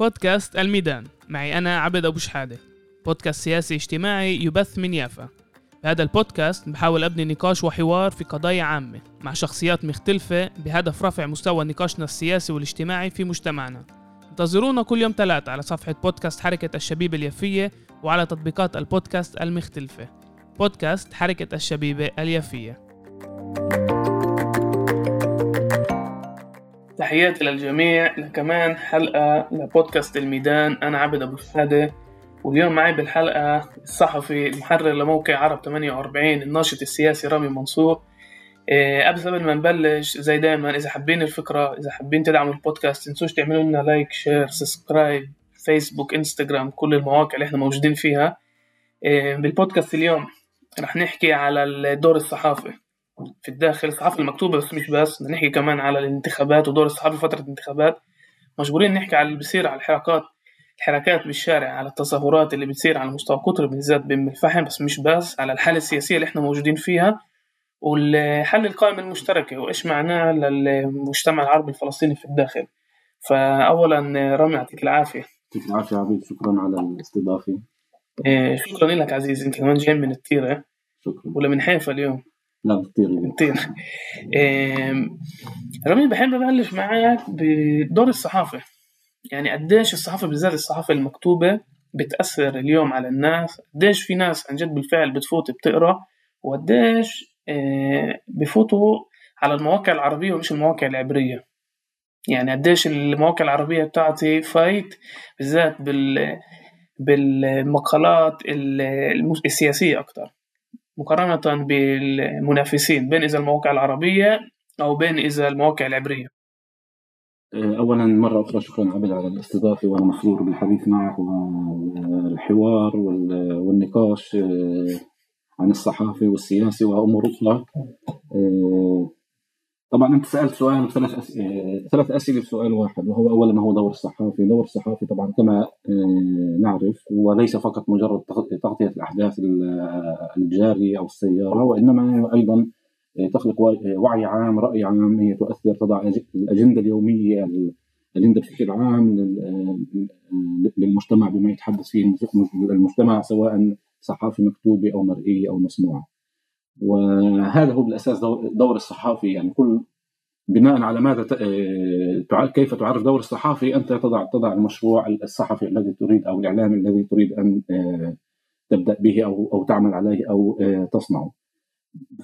بودكاست الميدان. معي أنا عبد أبو شحادة. بودكاست سياسي اجتماعي يبث من يافا. بهذا البودكاست بحاول أبني نقاش وحوار في قضايا عامة مع شخصيات مختلفة بهدف رفع مستوى نقاشنا السياسي والاجتماعي في مجتمعنا. انتظرونا كل يوم ثلاثة على صفحة بودكاست حركة الشبيبة اليفية وعلى تطبيقات البودكاست المختلفة. بودكاست حركة الشبيبة اليفية تحياتي للجميع لكمان حلقة لبودكاست الميدان. أنا عبد أبو شهادة واليوم معي بالحلقة الصحفي المحرر لموقع عرب 48 الناشط السياسي رامي منصور. إيه، قبل ما نبلش زي دايما إذا حابين الفكرة إذا حابين تدعموا البودكاست تنسوش تعملوا لنا like share subscribe فيسبوك إنستغرام كل المواقع اللي إحنا موجودين فيها. إيه، بالبودكاست اليوم رح نحكي على الدور الصحافي. في الداخل الصحافة المكتوبة بس مش بس بدنا نحكي كمان على الانتخابات ودور الصحافة في فترة الانتخابات. مجبورين نحكي على اللي بيصير على الحركات الحركات بالشارع على التظاهرات اللي بتصير على مستوى قطر بالذات بأم الفحم بس مش بس على الحالة السياسية اللي إحنا موجودين فيها والحل القائمة المشتركة وإيش معناه للمجتمع العربي الفلسطيني في الداخل. فأولا رامي يعطيك العافية. يعطيك العافية عبيد شكرا على الاستضافة. إيه شكرا لك عزيزي أنت كمان جاي من التيرة. شكرا. ولا من حيفا اليوم؟ لا بطير بطير رامي بحب أبلش معك بدور الصحافة. يعني قديش الصحافة بالذات الصحافة المكتوبة بتأثر اليوم على الناس؟ قديش في ناس عن جد بالفعل بتفوت بتقرأ؟ وقديش بفوتوا على المواقع العربية ومش المواقع العبرية؟ يعني قديش المواقع العربية بتعطي فايت بالذات بال بالمقالات السياسية أكتر. مقارنة بالمنافسين بين إذا المواقع العربية أو بين إذا المواقع العبرية. آه، أولا مرة أخرى شكرا عبد على الاستضافة وأنا مسرور بالحديث معك والحوار والنقاش آه، عن الصحافة والسياسة وأمور أخرى. آه، طبعا أنت سألت سؤال ثلاث اسئله ثلاث أسئلة بسؤال واحد وهو اولا ما هو دور الصحافي؟ دور الصحافي طبعا كما آه، نعرف هو ليس فقط مجرد تغطية الأحداث الجارية أو السيارة وإنما أيضا آه، تخلق وعي عام رأي عام هي تؤثر تضع الأجندة اليومية الأجندة بشكل عام للمجتمع بما يتحدث فيه المجتمع سواء صحافه مكتوبه أو مرئيه أو مسموعه. وهذا هو بالأساس دور الصحافي يعني كل بناء على ماذا آه، كيف تعرف دور الصحافي أنت تضع تضع المشروع الصحفي الذي تريد أو الإعلامي الذي تريد أن آه، تبدأ به أو أو تعمل عليه أو آه، تصنعه.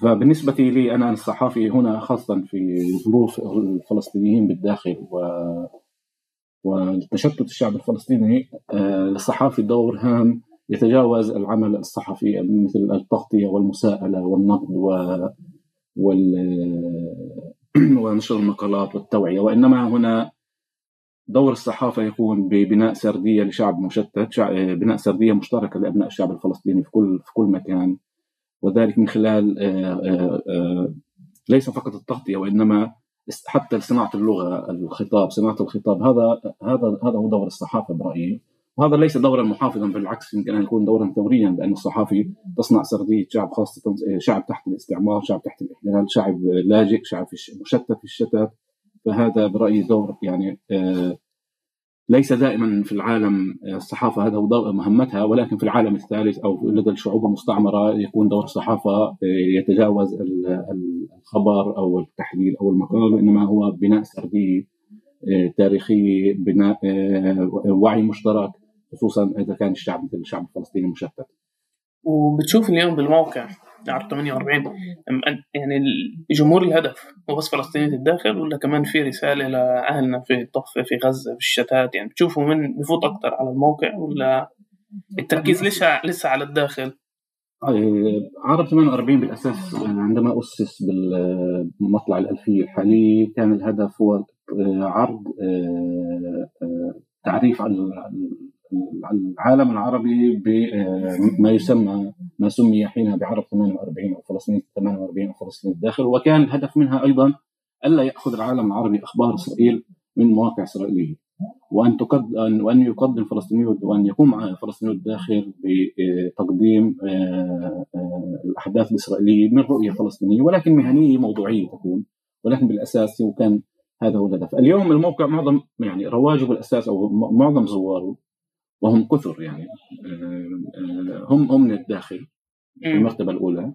فبالنسبة لي أنا الصحافي هنا خاصة في ظروف الفلسطينيين بالداخل و وتشتت الشعب الفلسطيني للصحافي دور هام يتجاوز العمل الصحفي مثل التغطية والمساءلة والنقد و وال ونشر المقالات والتوعية. وإنما هنا دور الصحافة يكون ببناء سردية لشعب مشتت بناء سردية مشتركة لأبناء الشعب الفلسطيني في كل في كل مكان. وذلك من خلال آه، آه، آه، ليس فقط التغطية وإنما حتى صناعة اللغة الخطاب صناعة الخطاب. هذا هذا هذا هو دور الصحافة برأيي. وهذا ليس دورا محافظا بالعكس يمكن أن يكون دورا ثوريا لأن الصحافي تصنع سرديه شعب خاصة شعب تحت الاستعمار، شعب تحت الاحتلال، شعب لاجئ، شعب مشتت في الشتات. فهذا برأيي دور يعني آه، ليس دائما في العالم آه، الصحافة هذا هو مهمتها ولكن في العالم الثالث أو لدى الشعوب المستعمرة يكون دور الصحافة آه، يتجاوز الخبر أو التحليل أو المقال وإنما هو بناء سرديه تاريخيه بناء وعي مشترك. خصوصا إذا كان الشعب مثل الشعب الفلسطيني مشتت وبتشوف اليوم بالموقع عرب 48 يعني جمهور الهدف هو بس فلسطينية الداخل ولا كمان في رسالة لأهلنا في الضفة في غزة في الشتات يعني بتشوفوا من بفوت أكثر على الموقع ولا التركيز لسه لسه على الداخل؟ عرب 48 بالأساس عندما أسس بالمطلع الألفية الحالي كان الهدف هو عرض آه، آه، تعريف العالم العربي بما يسمى ما سمي حينها بعرب 48 أو فلسطين 48 أو فلسطين الداخل. وكان الهدف منها أيضا ألا يأخذ العالم العربي أخبار إسرائيل من مواقع إسرائيلية. وأن تقدم وأن يقدم فلسطينيو وأن يقوم مع فلسطينيو الداخل بتقديم آه، آه، الأحداث الإسرائيلية من رؤية فلسطينية ولكن مهنية موضوعية تكون ولكن بالأساس هو كان هذا هو الهدف. اليوم الموقع معظم يعني رواجه بالأساس أو معظم زواره وهم كثر يعني. آه، هم هم من الداخل في المرتبة الأولى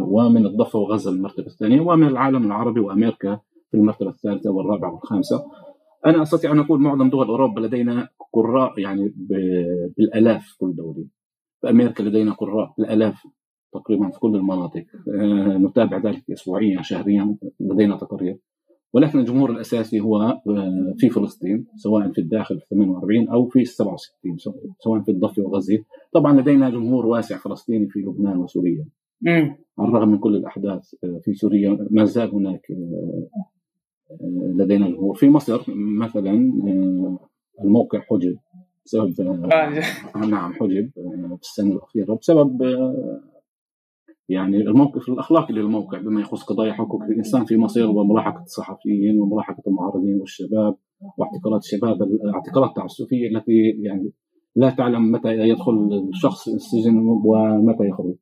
ومن الضفة وغزة المرتبة الثانية ومن العالم العربي وأمريكا في المرتبة الثالثة والرابعة والخامسة. أنا أستطيع أن أقول معظم دول أوروبا لدينا قراء يعني بالألاف كل دولة. في أمريكا لدينا قراء بالألاف تقريبا في كل المناطق. آه، نتابع ذلك اسبوعيا شهريا لدينا تقارير. ولكن الجمهور الأساسي هو آه، في فلسطين سواء في الداخل في 48 أو في 67 سواء في الضفة وغزة. طبعا لدينا جمهور واسع فلسطيني في لبنان وسوريا. على الرغم من كل الأحداث آه، في سوريا ما زال هناك لدينا جمهور. في مصر مثلا الموقع حجب بسبب نعم حجب في السنة الأخيرة بسبب يعني الموقف الأخلاقي للموقع بما يخص قضايا حقوق الإنسان في مصر وملاحقة الصحفيين وملاحقة المعارضين والشباب واعتقالات الشباب الاعتقالات التعسفية التي يعني لا تعلم متى يدخل الشخص السجن ومتى يخرج.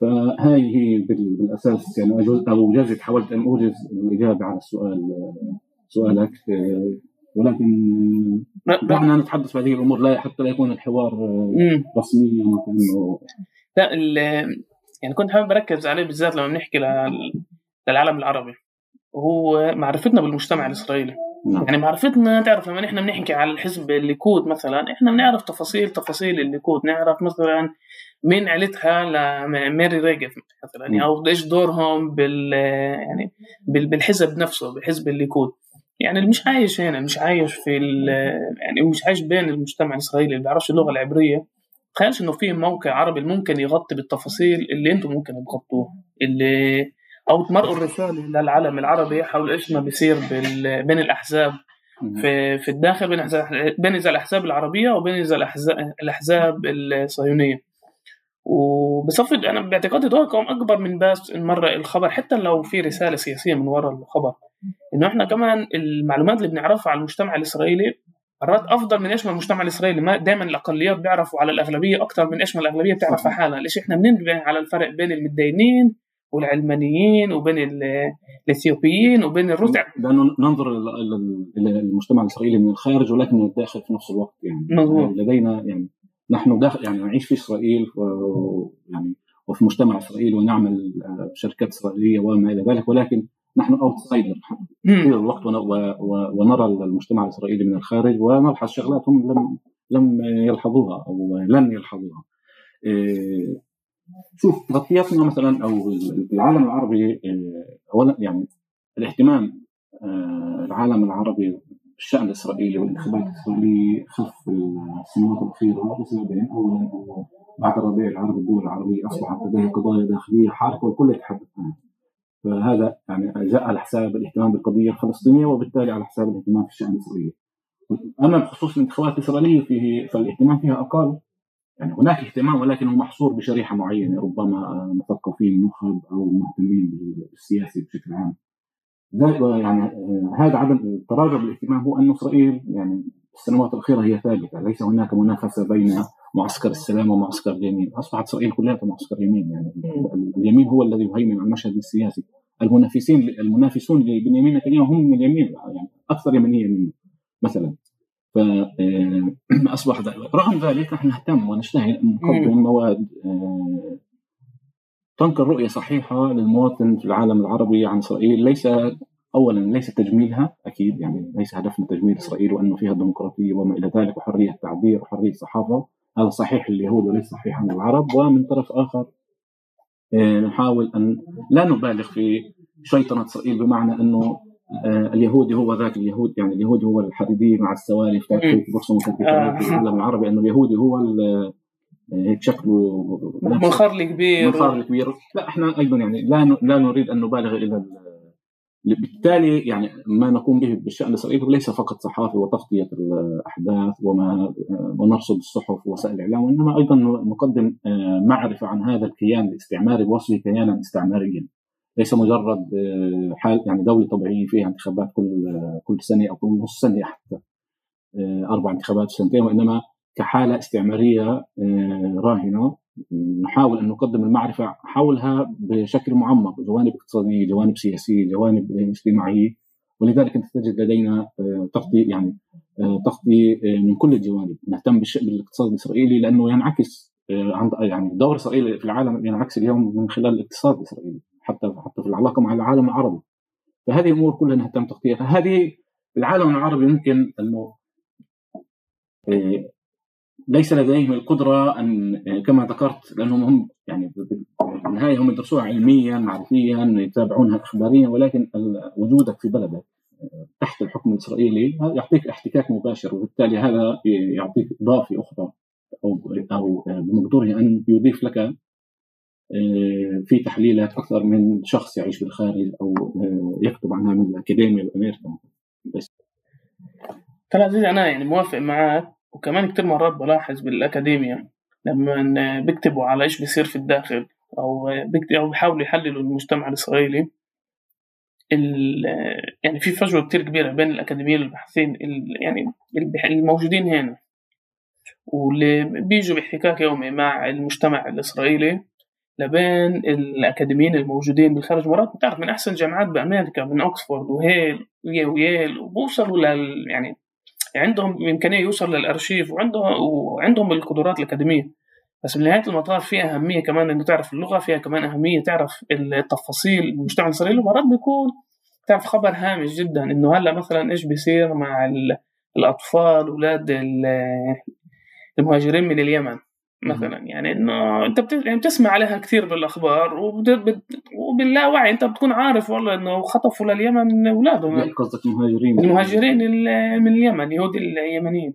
فهذه هي بالأساس يعني اوجزت حاولت أن أوجز الإجابة على السؤال سؤالك. ولكن دعنا نتحدث في هذه الأمور لا حتى لا يكون الحوار رسميا. وكانه لا يعني كنت حابب أركز عليه بالذات لما بنحكي للعالم العربي وهو معرفتنا بالمجتمع الإسرائيلي. نعم. يعني معرفتنا تعرف لما نحن بنحكي على الحزب الليكود مثلا إحنا بنعرف تفاصيل تفاصيل الليكود نعرف مثلا مين عيلتها لميري ريجف مثلا يعني أو إيش دورهم بال يعني بالحزب نفسه بحزب الليكود. يعني اللي مش عايش هنا مش عايش في يعني مش عايش بين المجتمع الإسرائيلي اللي بيعرفش اللغة العبرية. تخيلش إنه في موقع عربي ممكن يغطي بالتفاصيل اللي أنتم ممكن تغطوها اللي أو تمرقوا الرسالة للعالم العربي حول إيش ما بيصير بين الأحزاب في في الداخل بين بين إذا الأحزاب العربية وبين إذا الأحزاب الأحزاب الصهيونية. وبصفد أنا باعتقادي دوركم أكبر من بس نمرق الخبر حتى لو في رسالة سياسية من وراء الخبر. إنه إحنا كمان المعلومات اللي بنعرفها عن المجتمع الإسرائيلي مرات أفضل من إيش ما المجتمع الإسرائيلي. ما دائما الأقليات بيعرفوا على الأغلبية أكثر من إيش ما الأغلبية بتعرف على حالها. ليش إحنا بننتبه على الفرق بين المتدينين والعلمانيين وبين الإثيوبيين وبين الروس؟ لأنه ننظر إلى المجتمع الإسرائيلي من الخارج ولكن من الداخل في نفس الوقت يعني. مزبوط. لدينا يعني نحن داخل يعني نعيش في إسرائيل يعني وفي مجتمع اسرائيلي ونعمل شركات إسرائيلية وما إلى ذلك. ولكن نحن اوتسايدر طول الوقت ونرى المجتمع الإسرائيلي من الخارج ونلحظ شغلات هم لم لم يلحظوها أو لن يلحظوها. إيه، شوف تغطياتنا مثلا أو العالم العربي إيه، اولا يعني الاهتمام آه، العالم العربي بالشأن الإسرائيلي والانتخابات الإسرائيلية خف السنوات الأخيرة لسببين اولا بعد الربيع العربي الدول العربية أصبحت لديها قضايا داخلية حارقة والكل يتحدث عنها. فهذا يعني جاء على حساب الاهتمام بالقضية الفلسطينية وبالتالي على حساب الاهتمام في الشأن الإسرائيلي. أما بخصوص الانتخابات الإسرائيلية فيه فالاهتمام فيها أقل يعني هناك اهتمام ولكن هو محصور بشريحة معينة ربما مثقفين نخب أو مهتمين بالسياسة بشكل عام. يعني هذا عدم التراجع بالاهتمام هو أن إسرائيل يعني السنوات الأخيرة هي ثابتة، ليس هناك منافسة بين معسكر السلام ومعسكر اليمين، أصبحت اسرائيل كلها معسكر يمين يعني اليمين هو الذي يهيمن على المشهد السياسي، المنافسين المنافسون لبنيامين نتنياهو هم من اليمين يعني أكثر يمنيه منه مثلا. فاصبح آه، رغم ذلك نحن نهتم ونشتهي أن نقدم مواد آه، تنقل رؤية صحيحة للمواطن في العالم العربي عن إسرائيل. ليس اولا ليس تجميلها أكيد يعني ليس هدفنا تجميل إسرائيل وأنه فيها ديمقراطيه وما إلى ذلك وحرية التعبير وحرية الصحافه هذا صحيح لليهود وليس صحيح عن العرب ومن طرف آخر آه، نحاول أن لا نبالغ في شيطنة إسرائيل بمعنى أنه آه، اليهودي هو ذاك اليهود يعني اليهودي هو الحديدي مع السوالف برسم في العالم العربي أنه اليهودي هو هيك شكله منخر كبير منخر كبير لا إحنا أيضا يعني لا لا نريد أن نبالغ إلى بالتالي يعني ما نقوم به بالشأن الاسرائيلي ليس فقط صحافة وتغطية الأحداث وما ونرصد الصحف ووسائل الإعلام وإنما أيضا نقدم آه، معرفة عن هذا الكيان الاستعماري بوصفه كيانا استعماريا ليس مجرد آه، حال يعني دولة طبيعية فيها انتخابات كل كل سنة أو كل نص سنة حتى آه، أربع انتخابات سنتين وإنما كحالة استعمارية آه، راهنة. نحاول أن نقدم المعرفة حولها بشكل معمق جوانب اقتصاديه، جوانب سياسية، جوانب اجتماعية. ولذلك أنت تجد لدينا تغطية يعني تغطية من كل الجوانب. نهتم بالاقتصاد الإسرائيلي لأنه ينعكس يعني دور إسرائيل في العالم ينعكس اليوم من خلال الاقتصاد الإسرائيلي حتى حتى في العلاقة مع العالم العربي. فهذه امور كلها نهتم تغطيتها. هذه بالعالم العربي يمكن أنه ليس لديهم القدرة أن كما ذكرت لأنهم هم يعني في النهاية هم يدرسوها علميا معرفيا يتابعونها اخباريا ولكن وجودك في بلدك تحت الحكم الإسرائيلي يعطيك احتكاك مباشر وبالتالي هذا يعطيك إضافة أخرى أو أو بمقدوره أن يضيف لك آه، في تحليلات أكثر من شخص يعيش بالخارج أو آه، يكتب عنها من الاكاديميا بامريكا بس. ترى أنا يعني موافق معك وكمان كتير مرات بلاحظ بالأكاديميا لما بيكتبوا على إيش بيصير في الداخل أو أو بيحاولوا يحللوا المجتمع الإسرائيلي يعني في فجوة كتير كبيرة بين الأكاديميين الباحثين يعني الموجودين هنا. واللي بيجوا باحتكاك يومي مع المجتمع الإسرائيلي لبين الأكاديميين الموجودين بالخارج. مرات بتعرف من أحسن جامعات بأمريكا من أوكسفورد وهيل ويل وبوصلوا لل يعني عندهم إمكانية يوصل للأرشيف وعندهم وعندهم القدرات الأكاديمية بس بنهاية المطاف فيها أهمية كمان إنه تعرف اللغة فيها كمان أهمية تعرف التفاصيل المجتمع الإسرائيلي. مرات بيكون تعرف خبر هامش جدا إنه هلأ مثلا إيش بيصير مع الأطفال أولاد المهاجرين من اليمن. مثلا. يعني إنه أنت بت... يعني بتسمع عليها كثير بالأخبار وبت... وباللاوعي أنت بتكون عارف والله إنه خطفوا لليمن أولادهم. قصدك المهاجرين. المهاجرين من اليمن يهود اليمنيين.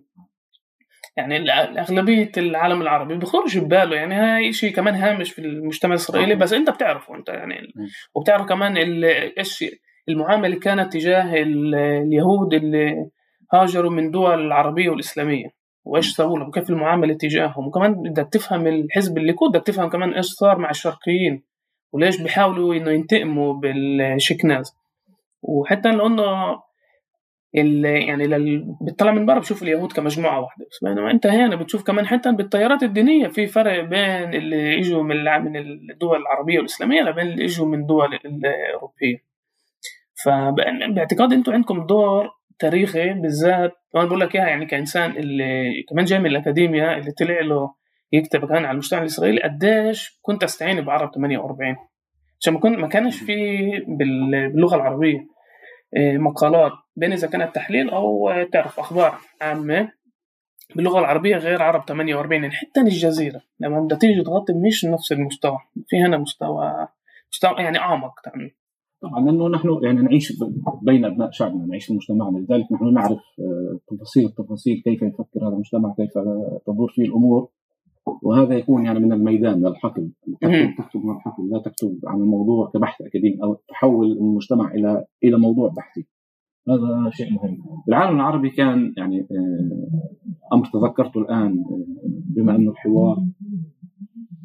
يعني أغلبية العالم العربي بيخطرش بباله. يعني هاي شيء كمان هامش في المجتمع الإسرائيلي بس أنت بتعرفه أنت يعني وبتعرف كمان إيش المعاملة كانت تجاه اليهود اللي هاجروا من دول العربية والإسلامية. وايش سووا لهم وكيف المعاملة تجاههم وكمان بدك تفهم الحزب الليكود بدك تفهم كمان إيش صار مع الشرقيين وليش بيحاولوا إنه ينتقموا بالشكناز. وحتى لأنه يعني لل... بتطلع من برا بشوف اليهود كمجموعة واحدة بس بينما أنت هنا بتشوف كمان حتى بالتيارات الدينية في فرق بين اللي إجوا من من الدول العربية والإسلامية لبين اللي إجوا من الدول الأوروبية. فباعتقاد أنتم عندكم دور تاريخي بالذات. وأنا بقول لك إياها يعني كإنسان اللي كمان جاي من الاكاديميا اللي طلع له يكتب كان على المجتمع الإسرائيلي قديش كنت أستعين بعرب 48 عشان ما كنت ما كانش في باللغة العربية. آه، مقالات. بين إذا كانت تحليل أو تعرف أخبار عامة. باللغة العربية غير عرب 48 يعني حتى الجزيره لما بدها تيجي تغطي مش نفس المستوى. في هنا مستوى مستوى يعني أعمق يعني طبعا لأنه نحن يعني نعيش بين أبناء شعبنا نعيش في مجتمعنا. لذلك نحن نعرف آه، تفاصيل التفاصيل كيف يفكر هذا المجتمع كيف تدور فيه الأمور. وهذا يكون يعني من الميدان من الحقل. تكتب, تكتب من الحقل لا تكتب عن الموضوع كبحث أكاديمي أو تحول المجتمع إلى إلى موضوع بحثي. هذا شيء مهم. العالم العربي كان يعني آه، أمر تذكرته الآن آه، بما انه الحوار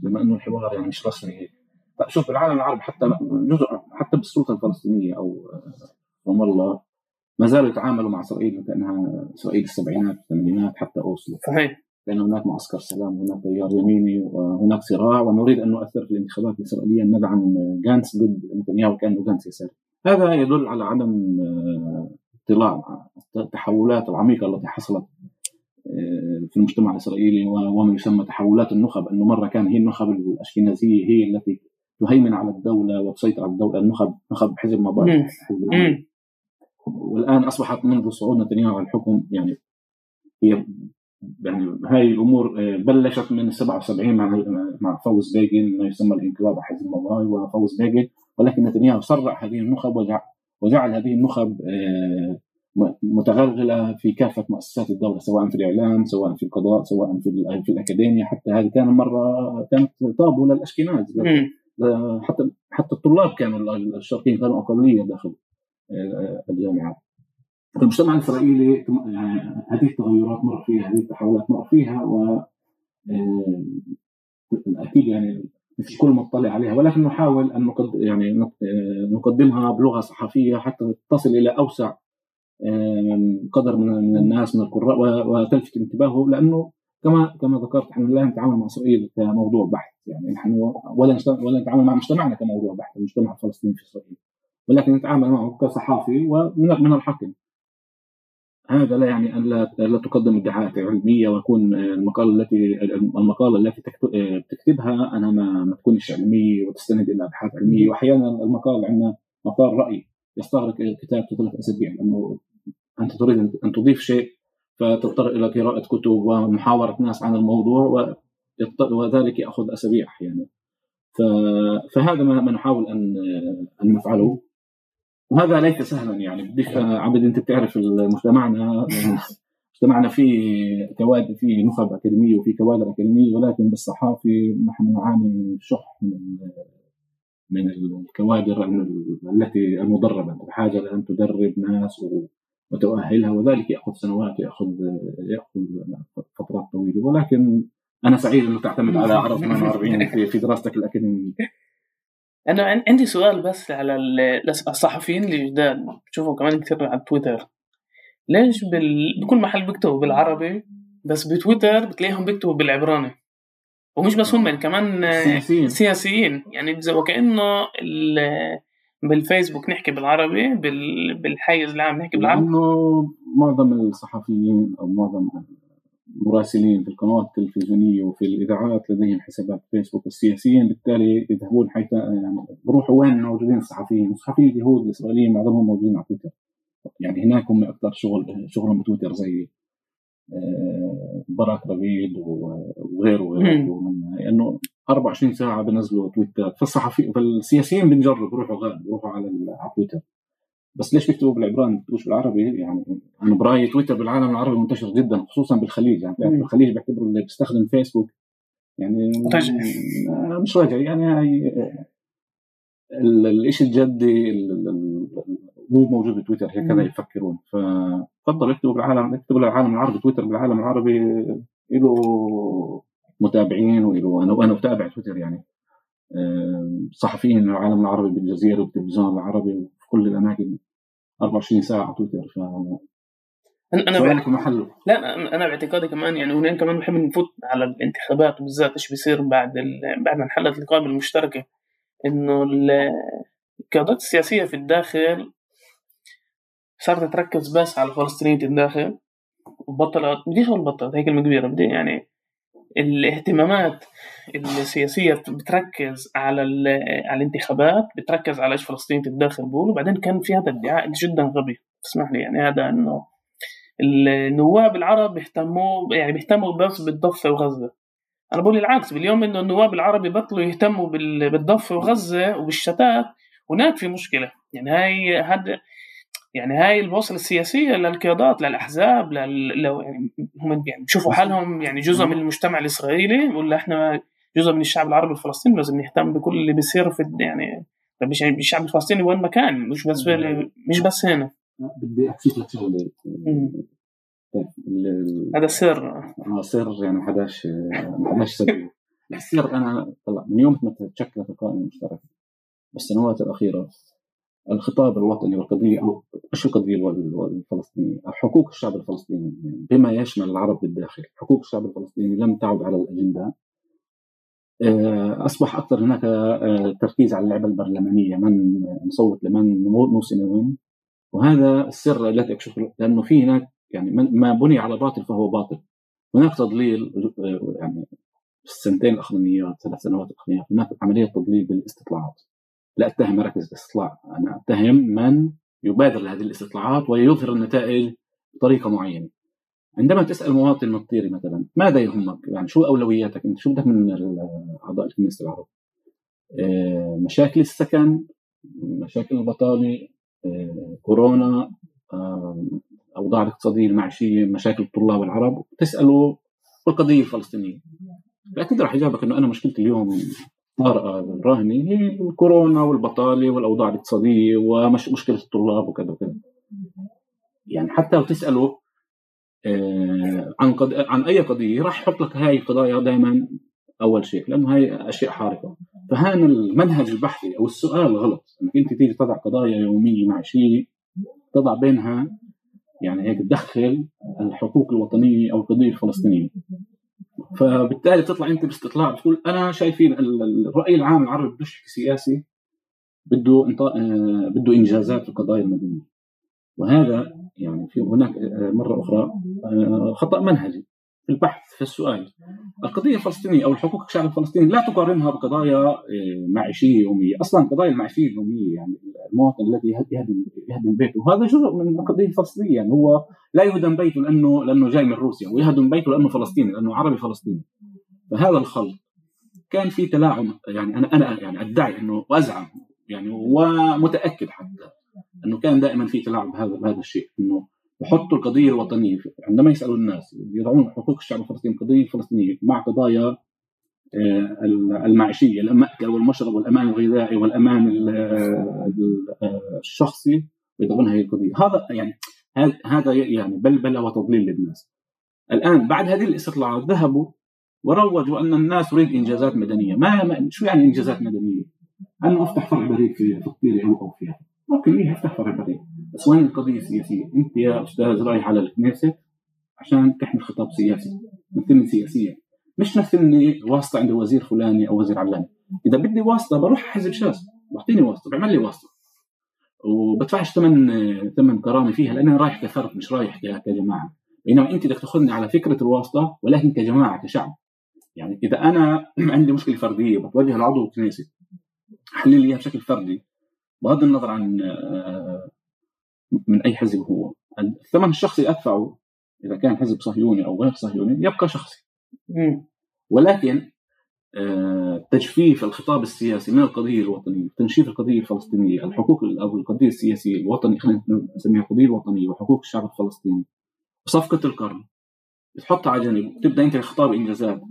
بما انه الحوار يعني مش رسمي. شوف العالم العربي حتى جزء حتى بالسلطة الفلسطينية أو رام الله ما زالوا يتعاملوا مع إسرائيل كأنها إسرائيل السبعينات الثمانينات حتى أوسلو. صحيح. لأن هناك معسكر سلام هناك تيار يميني وهناك صراع ونريد أن نؤثر في الانتخابات الإسرائيلية ندعم جانس ضد نتنياهو كأنه جانس يساري هذا يدل على عدم آه، اطلاع التحولات العميقة التي حصلت آه، في المجتمع الإسرائيلي وما يسمى تحولات النخب أنه مرة كان هي النخب الأشكنازية هي التي تهيمن على الدولة وتسيطر على الدولة النخب نخب حزب مبارك والآن أصبحت منذ صعود نتنياهو على الحكم يعني هي يعني هاي الأمور آه، بلشت من 77 مع مع فوز بيجن ما يسمى الانقلاب حزب الله وفوز بيجن. ولكن نتنياهو سرع هذه النخب وجعل, وجعل هذه النخب آه، متغلغلة في كافة مؤسسات الدولة سواء في الإعلام سواء في القضاء سواء في في الأكاديمية. حتى هذه كان مرة كانت طابوا للأشكناز. حتى حتى الطلاب كانوا الشرقيين كانوا أقلية داخل آه، الجامعات المجتمع الإسرائيلي يعني هذه التغيرات مر فيها هذه التحولات مر فيها و آه، أكيد يعني مش كل مطلع عليها ولكن نحاول أن يعني آه، نقدمها بلغة صحفية حتى تصل إلى أوسع قدر من الناس من القراء وتلفت انتباهه لأنه كما كما ذكرت إحنا لا نتعامل مع اسرائيل كموضوع بحث يعني نحن ولا ولا نتعامل مع مجتمعنا كموضوع بحث المجتمع الفلسطيني في اسرائيل ولكن نتعامل معه كصحافي ومن من الحقل. هذا لا يعني أن لا, تقدم ادعاءات علميه ويكون المقال التي المقالة التي تكتبها أنا ما, ما تكونش علميه وتستند إلى أبحاث علمية. وأحيانا المقال عندنا مقال رأي يستغرق كتابته ثلاث أسابيع لأنه أنت تريد أن تضيف شيء فتضطر إلى قراءة كتب ومحاورة ناس عن الموضوع وذلك يأخذ أسابيع أحيانا فهذا ما نحاول ان أن نفعله. وهذا ليس سهلا يعني. بديش عبد أنت بتعرف مجتمعنا مجتمعنا فيه كوادر فيه نخب أكاديمية وفي كوادر أكاديمية ولكن بالصحافي نحن نعاني شح من من الكوادر التي المدربة. بحاجه لأن تدرب ناس وتؤهلها وذلك يأخذ سنوات يأخذ يأخذ فترات طويلة. ولكن أنا سعيد إنه تعتمد على عرض 48 في في دراستك الاكاديميه أنا عندي سؤال بس على الصحفيين الجداد بشوفهم كمان كثير على تويتر. ليش بال... بكل محل بيكتبوا بالعربي بس بتويتر بتلاقيهم بيكتبوا بالعبراني؟ ومش بس هم كمان سياسيين. سياسيين. يعني وكأنه ال... بالفيسبوك نحكي بالعربي بال... بالحيز العام نحكي بالعربي؟ لأنه معظم الصحفيين أو معظم المراسلين في القنوات التلفزيونية وفي الإذاعات لديهم حسابات فيسبوك السياسيين بالتالي يذهبون حيث يعني بروحوا وين؟ موجودين الصحفيين. الصحفيين اليهود الإسرائيليين معظمهم موجودين على تويتر. يعني هناك هم أكثر شغل شغلهم بتويتر زي آه، براك ربيد وغيره وغيره. من لأنه 24 ساعة بنزلوا تويتر. فالصحفي فالسياسيين بنجرب بروحوا غاد بروحوا على على تويتر. بس ليش بيكتبوا بالعبراني بيكتبوش بالعربي؟ يعني أنا برأيي تويتر بالعالم العربي منتشر جدا خصوصا بالخليج. يعني في الخليج بيعتبروا اللي بيستخدم فيسبوك يعني مش رجعي يعني هاي الشيء الجدي مو موجود بتويتر هكذا يفكرون. فتفضل اكتبوا بالعالم اكتبوا للعالم العربي. تويتر بالعالم العربي له متابعين وله أنا وأنا أتابع تويتر يعني. صحفيين من العالم العربي بالجزيرة والتلفزيون العربي وفي كل الأماكن 24 ساعة على تويتر ف أنا محله لا أنا باعتقادي كمان يعني هنا كمان بحب نفوت على الانتخابات وبالذات إيش بيصير بعد ال... بعد ما انحلت القائمة المشتركة. إنه القيادات السياسية في الداخل صارت تركز بس على الفلسطينيين في الداخل وبطلت بديش أقول بطلت هي كلمة كبيرة بدي يعني الاهتمامات السياسية بتركز على على الانتخابات بتركز على إيش فلسطين الداخل بيقولوا. وبعدين كان في هذا ادعاء جدا غبي. اسمح لي يعني هذا إنه النواب العرب بيهتموا يعني بيهتموا بس بالضفة وغزة. أنا بقول العكس باليوم إنه النواب العرب يبطلوا يهتموا بالضفة وغزة وبالشتات هناك في مشكلة. يعني هاي هذا يعني هاي البوصله السياسية للقيادات للأحزاب لل... لو يعني هم يعني بيشوفوا حالهم يعني جزء من المجتمع الإسرائيلي ولا إحنا جزء من الشعب العربي الفلسطيني لازم نهتم بكل اللي بيصير في يعني بالشعب الفلسطيني وين ما كان مش بس في... مش بس هنا. بدي أحكي لك شغلة. هذا سر. آه سر يعني ما حداش ما حداش سر. السر أنا طلع من يوم ما تشكلت القائمة المشتركة بالسنوات الأخيرة الخطاب الوطني والقضية مش القضية الفلسطينية؟ حقوق الشعب الفلسطيني بما يشمل العرب بالداخل حقوق الشعب الفلسطيني لم تعد على الأجندة. آه، أصبح أكثر هناك آه، تركيز على اللعبة البرلمانية من نصوت لمن نوصي لمن. وهذا السر الذي أكشفه لأنه في هناك يعني ما بني على باطل فهو باطل. هناك تضليل آه، يعني السنتين الأخرانيات ثلاث سنوات الأخرانيات هناك عملية تضليل بالاستطلاعات. لا أتهم مراكز الاستطلاع أنا أتهم من يبادر لهذه الاستطلاعات ويظهر النتائج بطريقة معينة عندما تسأل مواطن مطيري مثلا ماذا يهمك؟ يعني شو أولوياتك أنت؟ شو بدك من اعضاء الكنيسه العرب؟ آه، مشاكل السكن، مشاكل البطالة، آه، كورونا، آه، أوضاع الاقتصادية المعيشية، مشاكل الطلاب العرب، تسأله والقضية الفلسطينية. لكن راح يجاوبك إنه أنا مشكلتي اليوم طارئة الراهنة هي الكورونا والبطالة والأوضاع الاقتصادية ومشكلة الطلاب وكذا وكذا. يعني حتى لو تسأله آه، عن قد... عن أي قضية راح يحط لك هاي القضايا دائما أول شيء لأنه هاي أشياء حارقة. فهان المنهج البحثي أو السؤال غلط أنك أنت تيجي تضع قضايا يومية مع شيء تضع بينها يعني هيك تدخل الحقوق الوطنية أو القضية الفلسطينية. فبالتالي تطلع أنت باستطلاع. تقول أنا شايفين الرأي العام العربي بدوش سياسي بده آه، بده إنجازات في القضايا المدنية. وهذا يعني في هناك آه، مرة أخرى خطأ منهجي. في البحث في السؤال. القضية الفلسطينية أو الحقوق الشعب الفلسطيني لا تقارنها بقضايا معيشية يومية، أصلا القضايا المعيشية اليومية يعني المواطن الذي يهدم يهدم بيته. وهذا جزء من القضية الفلسطينية. يعني هو لا يهدم بيته لأنه لأنه جاي من روسيا ويهدم بيته لأنه فلسطيني لأنه عربي فلسطيني. فهذا الخلط كان في تلاعب. يعني أنا أنا يعني أدعي إنه وأزعم. يعني ومتأكد حتى إنه كان دائما في تلاعب بهذا بهذا الشيء. إنه يحطوا القضية الوطنية عندما يسألوا الناس يضعون حقوق الشعب الفلسطيني القضية الفلسطينية مع قضايا آه، المعيشية المأكل والمشرب والأمان الغذائي والأمان الشخصي يضعون هذه القضية. هذا يعني هذا يعني بلبله وتضليل للناس. الآن بعد هذه الاستطلاعات ذهبوا وروجوا أن الناس تريد إنجازات مدنية. ما, شو يعني إنجازات مدنية؟ انه أفتح فرع بريد في فقيري أو فيها ممكن ليه أفتح فرع بريد. بس وين القضية السياسية؟ أنت يا أستاذ رايح على الكنيسه عشان تحمل خطاب سياسي مثلني سياسيا. مش مثلني واسطة عند وزير فلاني أو وزير علاني. إذا بدي واسطة بروح حزب شاذ بعطيني واسطة بعمل لي واسطة. وبدفعش ثمن ثمن كرامة فيها لأني رايح كفرد مش رايح كجماعة. بينما أنت بدك تأخذني على فكرة الواسطة ولكن كجماعة كشعب. يعني إذا أنا عندي مشكلة فردية بتوجه لعضو الكنيسه حل لي إياها بشكل فردي. بغض النظر عن آه، من أي حزب هو. الثمن الشخصي أدفعه إذا كان حزب صهيوني أو غير صهيوني يبقى شخصي. ولكن آه، تجفيف الخطاب السياسي من القضية الوطنية، تنشيف القضية الفلسطينية، الحقوق أو القضية السياسية الوطنية خلينا نسميها القضية الوطنيه وحقوق الشعب الفلسطيني وصفقه القرن. تحطها على جنب تبدأ أنت خطاب إنجازات.